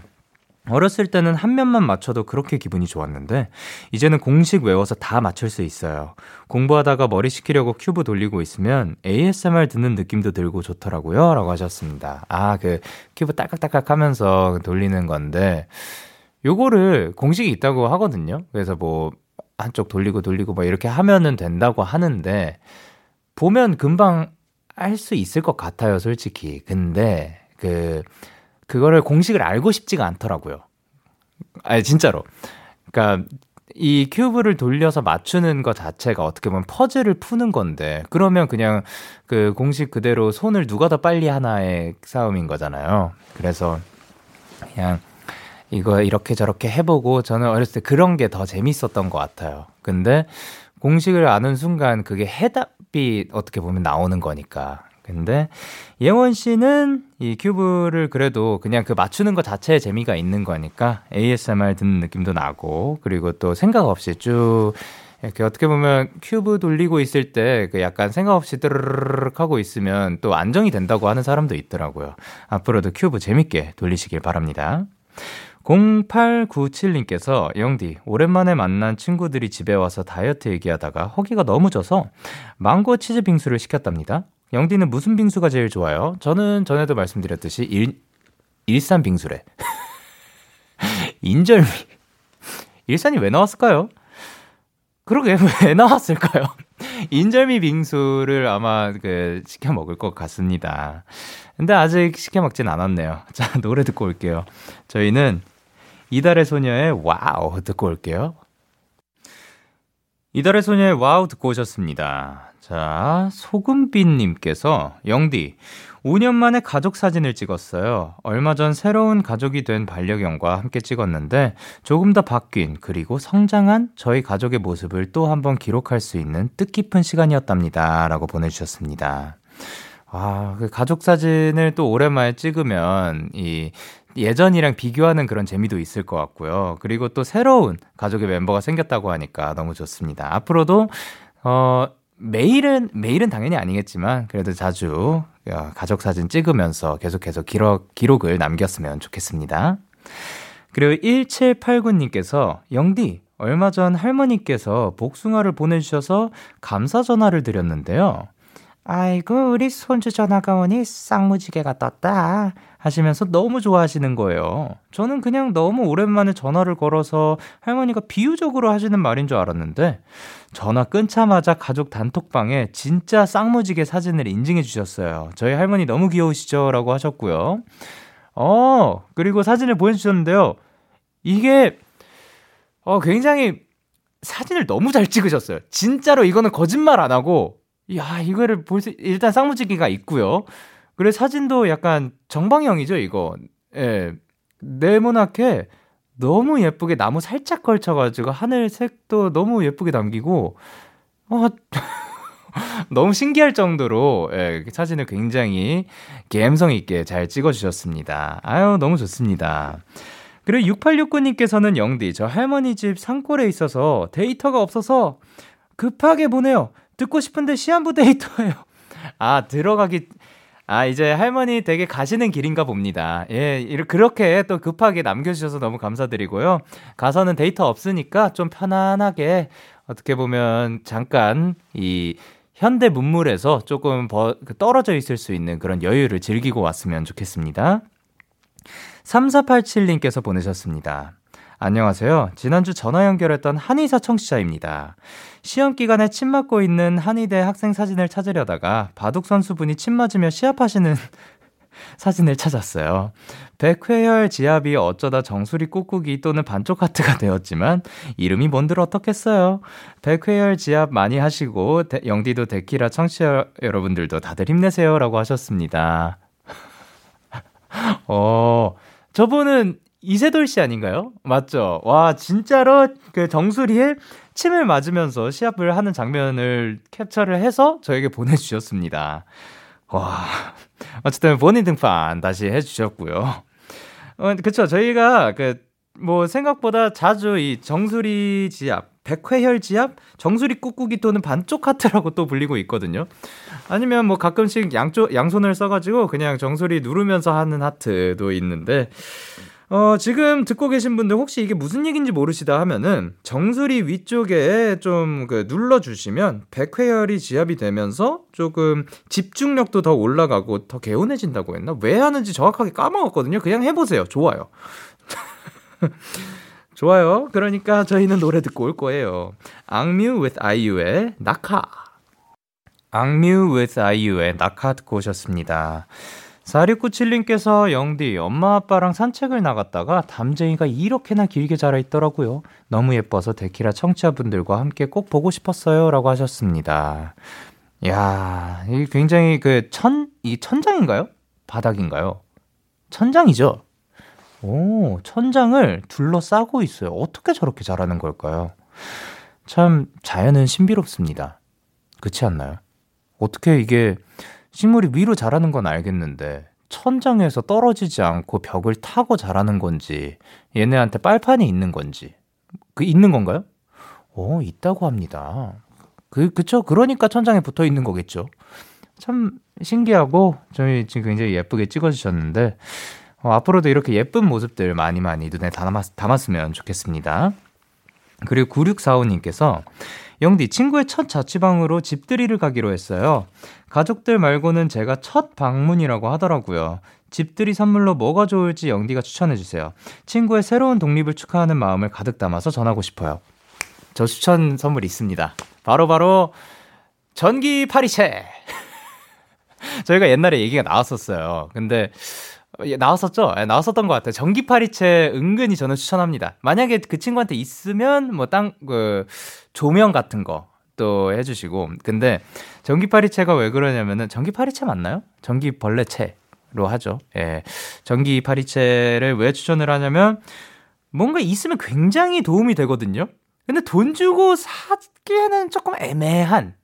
어렸을 때는 한 면만 맞춰도 그렇게 기분이 좋았는데, 이제는 공식 외워서 다 맞출 수 있어요. 공부하다가 머리 식히려고 큐브 돌리고 있으면 ASMR 듣는 느낌도 들고 좋더라고요. 라고 하셨습니다. 아, 그 큐브 딸깍딸깍 하면서 돌리는 건데, 요거를 공식이 있다고 하거든요. 그래서 뭐, 한쪽 돌리고 돌리고 막 이렇게 하면은 된다고 하는데, 보면 금방 할수 있을 것 같아요, 솔직히. 근데 그 그거를 공식을 알고 싶지가 않더라고요. 아니 진짜로. 그러니까 이 큐브를 돌려서 맞추는 것 자체가 어떻게 보면 퍼즐을 푸는 건데 그러면 그냥 그 공식 그대로 손을 누가 더 빨리 하나의 싸움인 거잖아요. 그래서 그냥 이거 이렇게 저렇게 해보고 저는 어렸을 때 그런 게 더 재밌었던 것 같아요. 근데 공식을 아는 순간 그게 해답 이 어떻게 보면 나오는 거니까. 근데 예원 씨는 이 큐브를 그래도 그냥 그 맞추는 것 자체에 재미가 있는 거니까 ASMR 듣는 느낌도 나고 그리고 또 생각 없이 쭉 이렇게 어떻게 보면 큐브 돌리고 있을 때 그 약간 생각 없이 뜨르르륵 하고 있으면 또 안정이 된다고 하는 사람도 있더라고요. 앞으로도 큐브 재밌게 돌리시길 바랍니다. 0897님께서 영디 오랜만에 만난 친구들이 집에 와서 다이어트 얘기하다가 허기가 너무 져서 망고 치즈 빙수를 시켰답니다. 영디는 무슨 빙수가 제일 좋아요? 저는 전에도 말씀드렸듯이 일, 일산 빙수래. [laughs] 인절미. 일산이 왜 나왔을까요? 그러게 [laughs] 왜 나왔을까요? 인절미 빙수를 아마 그 시켜 먹을 것 같습니다. 근데 아직 시켜 먹진 않았네요. 자, 노래 듣고 올게요. 저희는 이달의 소녀의 WOW 듣고 올게요. 이달의 소녀의 WOW 듣고 오셨습니다. 자, 소금빛님께서 영디 5년 만에 가족 사진을 찍었어요. 얼마 전 새로운 가족이 된 반려견과 함께 찍었는데 조금 더 바뀐 그리고 성장한 저희 가족의 모습을 또 한번 기록할 수 있는 뜻깊은 시간이었답니다. 라고 보내주셨습니다. 아, 그 가족 사진을 또 오랜만에 찍으면 이 예전이랑 비교하는 그런 재미도 있을 것 같고요. 그리고 또 새로운 가족의 멤버가 생겼다고 하니까 너무 좋습니다. 앞으로도, 어, 매일은, 매일은 당연히 아니겠지만, 그래도 자주 어, 가족 사진 찍으면서 계속해서 기록, 기록을 남겼으면 좋겠습니다. 그리고 1789님께서, 영디, 얼마 전 할머니께서 복숭아를 보내주셔서 감사 전화를 드렸는데요. 아이고, 우리 손주 전화가 오니 쌍무지개가 떴다. 하시면서 너무 좋아하시는 거예요. 저는 그냥 너무 오랜만에 전화를 걸어서 할머니가 비유적으로 하시는 말인 줄 알았는데 전화 끊자마자 가족 단톡방에 진짜 쌍무지개 사진을 인증해 주셨어요. 저희 할머니 너무 귀여우시죠? 라고 하셨고요. 어, 그리고 사진을 보내주셨는데요. 이게, 어, 굉장히 사진을 너무 잘 찍으셨어요. 진짜로 이거는 거짓말 안 하고, 야, 이거를 볼 수, 일단 쌍무지개가 있고요. 그래 사진도 약간 정방형이죠, 이거. 예. 네모나게 너무 예쁘게 나무 살짝 걸쳐가지고 하늘색도 너무 예쁘게 남기고, 어, [laughs] 너무 신기할 정도로 예, 사진을 굉장히 감성 있게 잘 찍어주셨습니다. 아유, 너무 좋습니다. 그리고 6869님께서는 영디, 저 할머니 집 산골에 있어서 데이터가 없어서 급하게 보내요. 듣고 싶은데 시한부 데이터예요. 아, 들어가기, 아, 이제 할머니 댁에 가시는 길인가 봅니다. 예, 그렇게 또 급하게 남겨주셔서 너무 감사드리고요. 가서는 데이터 없으니까 좀 편안하게 어떻게 보면 잠깐 이 현대 문물에서 조금 버, 그 떨어져 있을 수 있는 그런 여유를 즐기고 왔으면 좋겠습니다. 3487님께서 보내셨습니다. 안녕하세요. 지난주 전화 연결했던 한의사 청취자입니다. 시험 기간에 침 맞고 있는 한의대 학생 사진을 찾으려다가 바둑 선수분이 침 맞으며 시합하시는 [laughs] 사진을 찾았어요. 백회열 지압이 어쩌다 정수리 꾹꾹이 또는 반쪽 하트가 되었지만 이름이 뭔들 어떻겠어요. 백회열 지압 많이 하시고 데, 영디도 데키라 청취자 여러분들도 다들 힘내세요라고 하셨습니다. [laughs] 어, 저분은 이세돌 씨 아닌가요? 맞죠? 와, 진짜로 그 정수리에 침을 맞으면서 시합을 하는 장면을 캡처를 해서 저에게 보내주셨습니다. 와, 어쨌든 본인 등판 다시 해주셨고요. 어, 그쵸. 저희가 그, 뭐, 생각보다 자주 이 정수리 지압, 백회혈 지압, 정수리 꾹꾹이 또는 반쪽 하트라고 또 불리고 있거든요. 아니면 뭐 가끔씩 양쪽, 양손을 써가지고 그냥 정수리 누르면서 하는 하트도 있는데, 어, 지금 듣고 계신 분들 혹시 이게 무슨 얘기인지 모르시다 하면은 정수리 위쪽에 좀 그 눌러주시면 백회열이 지압이 되면서 조금 집중력도 더 올라가고 더 개운해진다고 했나? 왜 하는지 정확하게 까먹었거든요. 그냥 해보세요. 좋아요. [laughs] 좋아요. 그러니까 저희는 노래 듣고 올 거예요. 악뮤 with 아이유의 낙하. 악뮤 with 아이유의 낙하 듣고 오셨습니다. 4697님께서 영디, 엄마 아빠랑 산책을 나갔다가 담쟁이가 이렇게나 길게 자라 있더라고요. 너무 예뻐서 데키라 청취자분들과 함께 꼭 보고 싶었어요. 라고 하셨습니다. 야, 이 굉장히 그 천, 이 천장인가요? 바닥인가요? 천장이죠? 오, 천장을 둘러싸고 있어요. 어떻게 저렇게 자라는 걸까요? 참, 자연은 신비롭습니다. 그렇지 않나요? 어떻게 이게 식물이 위로 자라는 건 알겠는데 천장에서 떨어지지 않고 벽을 타고 자라는 건지 얘네한테 빨판이 있는 건지 그 있는 건가요? 어, 있다고 합니다. 그 그쵸? 그러니까 천장에 붙어 있는 거겠죠. 참 신기하고 저희 지금 굉장히 예쁘게 찍어주셨는데 어, 앞으로도 이렇게 예쁜 모습들 많이 많이 눈에 담았, 담았으면 좋겠습니다. 그리고 9645님께서 영디 친구의 첫 자취방으로 집들이를 가기로 했어요. 가족들 말고는 제가 첫 방문이라고 하더라고요. 집들이 선물로 뭐가 좋을지 영디가 추천해 주세요. 친구의 새로운 독립을 축하하는 마음을 가득 담아서 전하고 싶어요. 저 추천 선물 있습니다. 바로 바로 전기 파리채. [laughs] 저희가 옛날에 얘기가 나왔었어요. 근데 예, 나왔었죠? 예, 나왔었던 것 같아요. 전기 파리채 은근히 저는 추천합니다. 만약에 그 친구한테 있으면 뭐 땅, 그, 조명 같은 거 또 해주시고. 근데 전기 파리채가 왜 그러냐면은 전기 파리채 맞나요? 전기 벌레채로 하죠. 예. 전기 파리채를 왜 추천을 하냐면 뭔가 있으면 굉장히 도움이 되거든요. 근데 돈 주고 사기에는 조금 애매한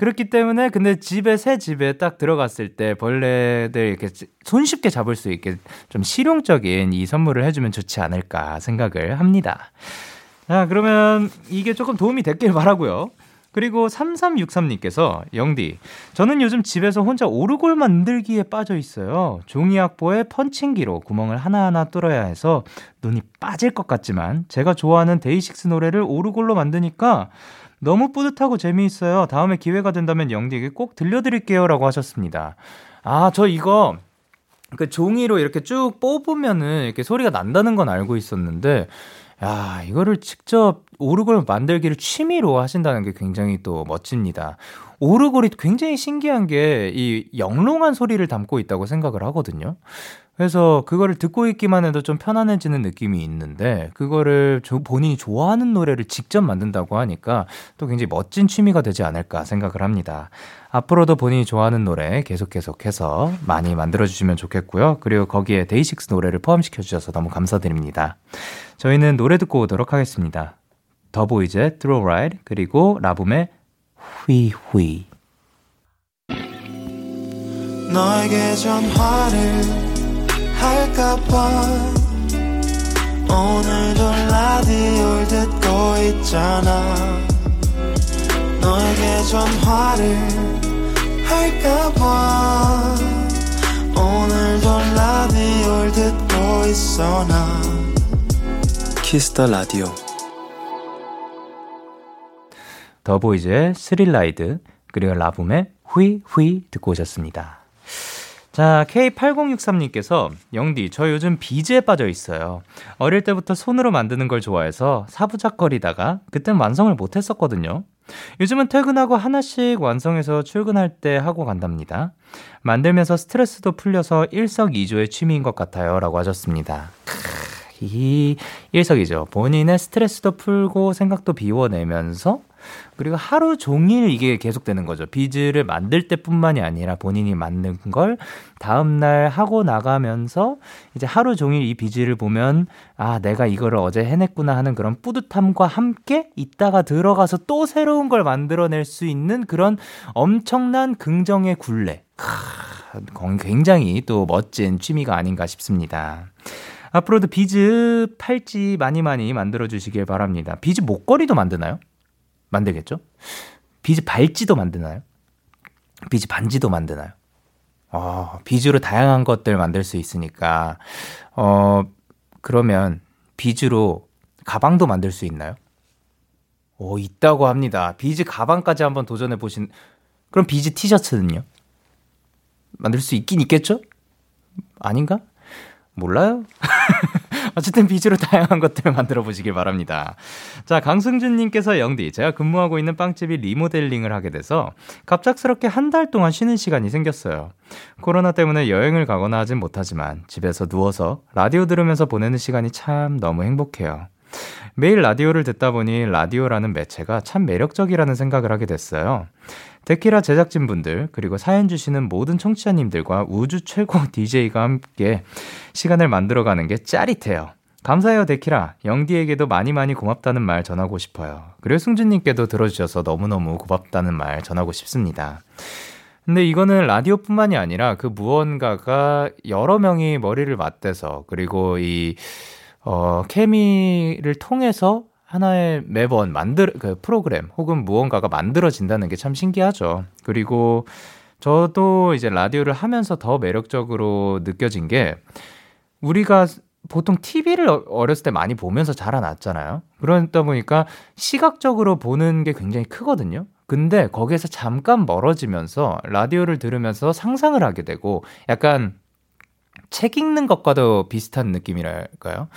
그렇기 때문에 근데 집에 새 집에 딱 들어갔을 때 벌레들 이렇게 손쉽게 잡을 수 있게 좀 실용적인 이 선물을 해주면 좋지 않을까 생각을 합니다. 자 그러면 이게 조금 도움이 됐길 바라고요. 그리고 3363님께서 영디 저는 요즘 집에서 혼자 오르골 만들기에 빠져 있어요. 종이 악보에 펀칭기로 구멍을 하나하나 뚫어야 해서 눈이 빠질 것 같지만 제가 좋아하는 데이식스 노래를 오르골로 만드니까 너무 뿌듯하고 재미있어요. 다음에 기회가 된다면 영디에게 꼭 들려드릴게요. 라고 하셨습니다. 아, 저 이거 그 종이로 이렇게 쭉 뽑으면은 이렇게 소리가 난다는 건 알고 있었는데, 야, 이거를 직접 오르골 만들기를 취미로 하신다는 게 굉장히 또 멋집니다. 오르골이 굉장히 신기한 게 이 영롱한 소리를 담고 있다고 생각을 하거든요. 그래서 그거를 듣고 있기만 해도 좀 편안해지는 느낌이 있는데 그거를 본인이 좋아하는 노래를 직접 만든다고 하니까 또 굉장히 멋진 취미가 되지 않을까 생각을 합니다. 앞으로도 본인이 좋아하는 노래 계속 계속해서 많이 만들어 주시면 좋겠고요. 그리고 거기에 데이식스 노래를 포함시켜 주셔서 너무 감사드립니다. 저희는 노래 듣고 오도록 하겠습니다. 더보이즈의 Throw Ride 그리고 라붐의 휘휘 너에게 전화를 할까봐 오늘도 라디오를 듣고 있잖아. 너에게 전화를 할까봐 오늘도 라디오를 듣고 있어 나. Kiss the Radio. 더보이즈의 Thrill Ride 그리고 라붐의 휘휘 듣고 오셨습니다. 자, K8063님께서 영디, 저 요즘 비즈에 빠져 있어요. 어릴 때부터 손으로 만드는 걸 좋아해서 사부작거리다가 그땐 완성을 못 했었거든요. 요즘은 퇴근하고 하나씩 완성해서 출근할 때 하고 간답니다. 만들면서 스트레스도 풀려서 일석이조의 취미인 것 같아요. 라고 하셨습니다. 이 일석이조. 본인의 스트레스도 풀고 생각도 비워내면서 그리고 하루 종일 이게 계속되는 거죠. 비즈를 만들 때뿐만이 아니라 본인이 만든 걸 다음날 하고 나가면서 이제 하루 종일 이 비즈를 보면 아, 내가 이거를 어제 해냈구나 하는 그런 뿌듯함과 함께 이따가 들어가서 또 새로운 걸 만들어낼 수 있는 그런 엄청난 긍정의 굴레. 굉장히 또 멋진 취미가 아닌가 싶습니다. 앞으로도 비즈 팔찌 많이 많이 만들어 주시길 바랍니다. 비즈 목걸이도 만드나요? 만들겠죠? 비즈 발찌도 만드나요? 비즈 반지도 만드나요? 어, 비즈로 다양한 것들 만들 수 있으니까, 어, 그러면 비즈로 가방도 만들 수 있나요? 오, 있다고 합니다. 비즈 가방까지 한번 도전해 보신, 그럼 비즈 티셔츠는요? 만들 수 있긴 있겠죠? 아닌가? 몰라요? [laughs] 어쨌든 비즈로 다양한 것들을 만들어 보시길 바랍니다. 자, 강승준님께서 영디, 제가 근무하고 있는 빵집이 리모델링을 하게 돼서 갑작스럽게 한 달 동안 쉬는 시간이 생겼어요. 코로나 때문에 여행을 가거나 하진 못하지만 집에서 누워서 라디오 들으면서 보내는 시간이 참 너무 행복해요. 매일 라디오를 듣다 보니 라디오라는 매체가 참 매력적이라는 생각을 하게 됐어요. 데키라 제작진분들, 그리고 사연 주시는 모든 청취자님들과 우주 최고 [laughs] DJ가 함께 시간을 만들어가는 게 짜릿해요. 감사해요, 데키라. 영디에게도 많이 많이 고맙다는 말 전하고 싶어요. 그리고 승준님께도 들어주셔서 너무너무 고맙다는 말 전하고 싶습니다. 근데 이거는 라디오뿐만이 아니라 그 무언가가 여러 명이 머리를 맞대서 그리고 이, 어, 케미를 통해서 하나의 매번 만들 그 프로그램 혹은 무언가가 만들어진다는 게 참 신기하죠. 그리고 저도 이제 라디오를 하면서 더 매력적으로 느껴진 게 우리가 보통 TV를 어, 어렸을 때 많이 보면서 자라났잖아요. 그러다 보니까 시각적으로 보는 게 굉장히 크거든요. 근데 거기에서 잠깐 멀어지면서 라디오를 들으면서 상상을 하게 되고 약간 책 읽는 것과도 비슷한 느낌이랄까요?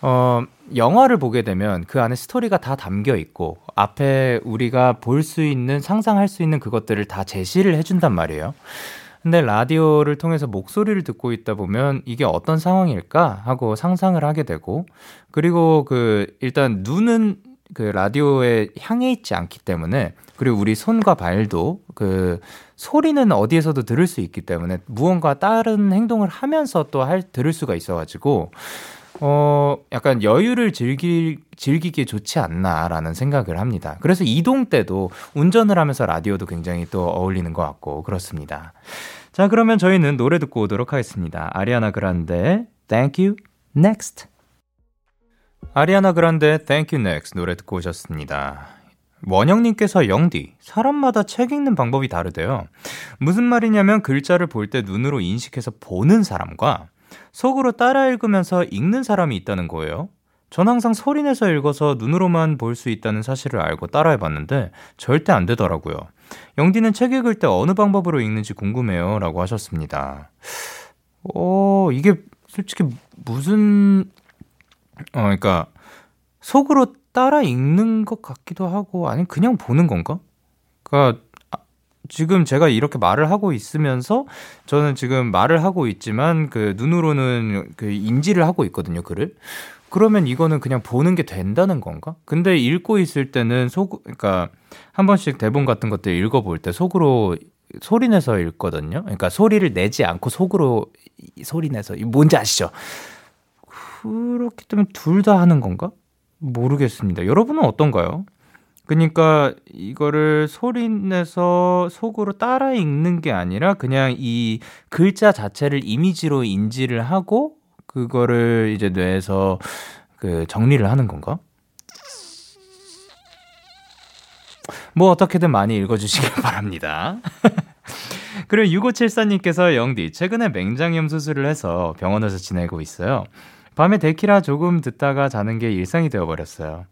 어, 영화를 보게 되면 그 안에 스토리가 다 담겨 있고 앞에 우리가 볼 수 있는 상상할 수 있는 그것들을 다 제시를 해준단 말이에요. 근데 라디오를 통해서 목소리를 듣고 있다 보면 이게 어떤 상황일까 하고 상상을 하게 되고 그리고 그 일단 눈은 그 라디오에 향해 있지 않기 때문에 그리고 우리 손과 발도 그 소리는 어디에서도 들을 수 있기 때문에 무언가 다른 행동을 하면서 또 할 들을 수가 있어가지고 어, 약간 여유를 즐기, 즐기기에 좋지 않나라는 생각을 합니다. 그래서 이동 때도 운전을 하면서 라디오도 굉장히 또 어울리는 것 같고 그렇습니다. 자, 그러면 저희는 노래 듣고 오도록 하겠습니다. 아리아나 그란데, Thank You, Next. 아리아나 그란데, Thank You, Next 노래 듣고 오셨습니다. 원영님께서 영디, 사람마다 책 읽는 방법이 다르대요. 무슨 말이냐면 글자를 볼 때 눈으로 인식해서 보는 사람과 속으로 따라 읽으면서 읽는 사람이 있다는 거예요. 전 항상 소리 내서 읽어서 눈으로만 볼 수 있다는 사실을 알고 따라해봤는데 절대 안 되더라고요. 영디는 책 읽을 때 어느 방법으로 읽는지 궁금해요. 라고 하셨습니다. 어, 이게 솔직히 무슨, 어, 그러니까 속으로 따라 읽는 것 같기도 하고, 아니면 그냥 보는 건가? 그러니까 지금 제가 이렇게 말을 하고 있으면서 저는 지금 말을 하고 있지만 그 눈으로는 그 인지를 하고 있거든요, 글을. 그러면 이거는 그냥 보는 게 된다는 건가? 근데 읽고 있을 때는 속, 그러니까 한 번씩 대본 같은 것들 읽어볼 때 속으로 소리 내서 읽거든요. 그러니까 소리를 내지 않고 속으로 소리 내서, 뭔지 아시죠? 그렇기 때문에 둘 다 하는 건가? 모르겠습니다. 여러분은 어떤가요? 그러니까 이거를 소리 내서 속으로 따라 읽는 게 아니라 그냥 이 글자 자체를 이미지로 인지를 하고 그거를 이제 뇌에서 그 정리를 하는 건가? 뭐 어떻게든 많이 읽어주시길 [laughs] 바랍니다. 그리고 6574님께서 영디, 최근에 맹장염 수술을 해서 병원에서 지내고 있어요. 밤에 데키라 조금 듣다가 자는 게 일상이 되어버렸어요.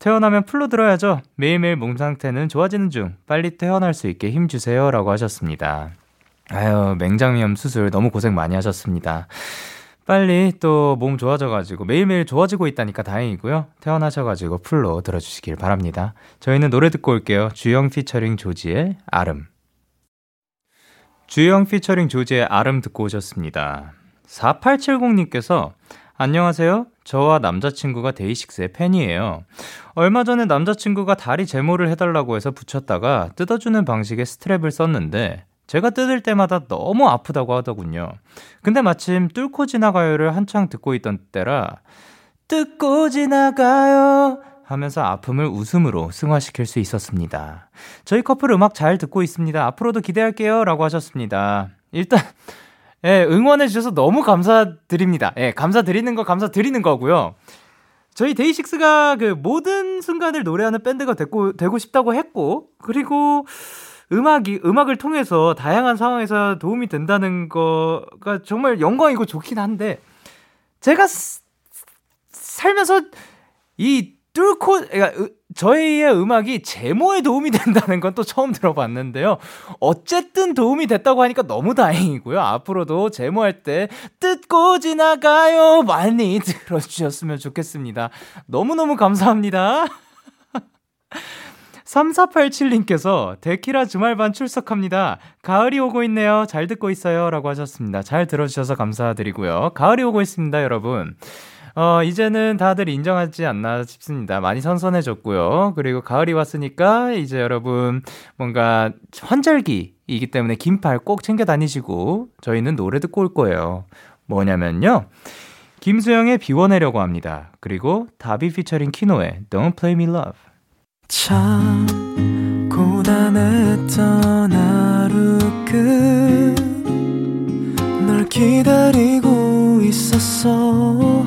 태어나면 풀로 들어야죠. 매일매일 몸 상태는 좋아지는 중. 빨리 태어날 수 있게 힘주세요. 라고 하셨습니다. 아유, 맹장염 수술 너무 고생 많이 하셨습니다. 빨리 또 몸 좋아져가지고 매일매일 좋아지고 있다니까 다행이고요. 태어나셔가지고 풀로 들어주시길 바랍니다. 저희는 노래 듣고 올게요. 주영 피처링 조지의 아름. 주영 피처링 조지의 아름 듣고 오셨습니다. 4870님께서 안녕하세요. 저와 남자친구가 데이식스의 팬이에요. 얼마 전에 남자친구가 다리 제모를 해달라고 해서 붙였다가 뜯어주는 방식의 스트랩을 썼는데 제가 뜯을 때마다 너무 아프다고 하더군요. 근데 마침 뚫고 지나가요를 한창 듣고 있던 때라 뜯고 지나가요 하면서 아픔을 웃음으로 승화시킬 수 있었습니다. 저희 커플 음악 잘 듣고 있습니다. 앞으로도 기대할게요. 라고 하셨습니다. 일단 예, 응원해 주셔서 너무 감사드립니다. 예, 감사드리는 거 감사드리는 거고요. 저희 데이식스가 그 모든 순간을 노래하는 밴드가 되고, 되고 싶다고 했고, 그리고 음악이, 음악을 통해서 다양한 상황에서 도움이 된다는 거가 정말 영광이고 좋긴 한데, 제가 살면서 이 뚫고, 그러니까 저희의 음악이 제모에 도움이 된다는 건 또 처음 들어봤는데요. 어쨌든 도움이 됐다고 하니까 너무 다행이고요. 앞으로도 제모할 때 뜯고 지나가요. 많이 [laughs] 들어주셨으면 좋겠습니다. 너무너무 감사합니다. [laughs] 3487님께서 데키라 주말반 출석합니다. 가을이 오고 있네요. 잘 듣고 있어요. 라고 하셨습니다. 잘 들어주셔서 감사드리고요. 가을이 오고 있습니다, 여러분. 어, 이제는 다들 인정하지 않나 싶습니다. 많이 선선해졌고요. 그리고 가을이 왔으니까 이제 여러분 뭔가 환절기이기 때문에 긴팔 꼭 챙겨 다니시고 저희는 노래 듣고 올 거예요. 뭐냐면요. 김수영의 비워내려고 합니다. 그리고 다비 피처링 키노의 Don't Play Me Love. 참 고단했던 하루 끝 널 기다리고 있었어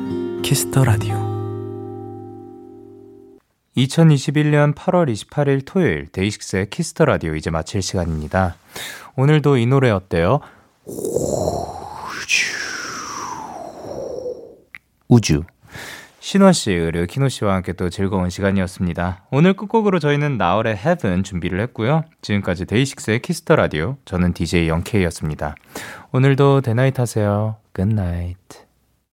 키스터 라디오 2021년 8월 28일 토요일 데이식스의 키스터 라디오 이제 마칠 시간입니다. 오늘도 이 노래 어때요? 우주 신원 씨 그리고 키노 씨와 함께 또 즐거운 시간이었습니다. 오늘 끝곡으로 저희는 나얼의 Heaven 준비를 했고요. 지금까지 데이식스의 키스터 라디오 저는 DJ 영케이였습니다. 오늘도 대나잇 하세요. 굿나잇.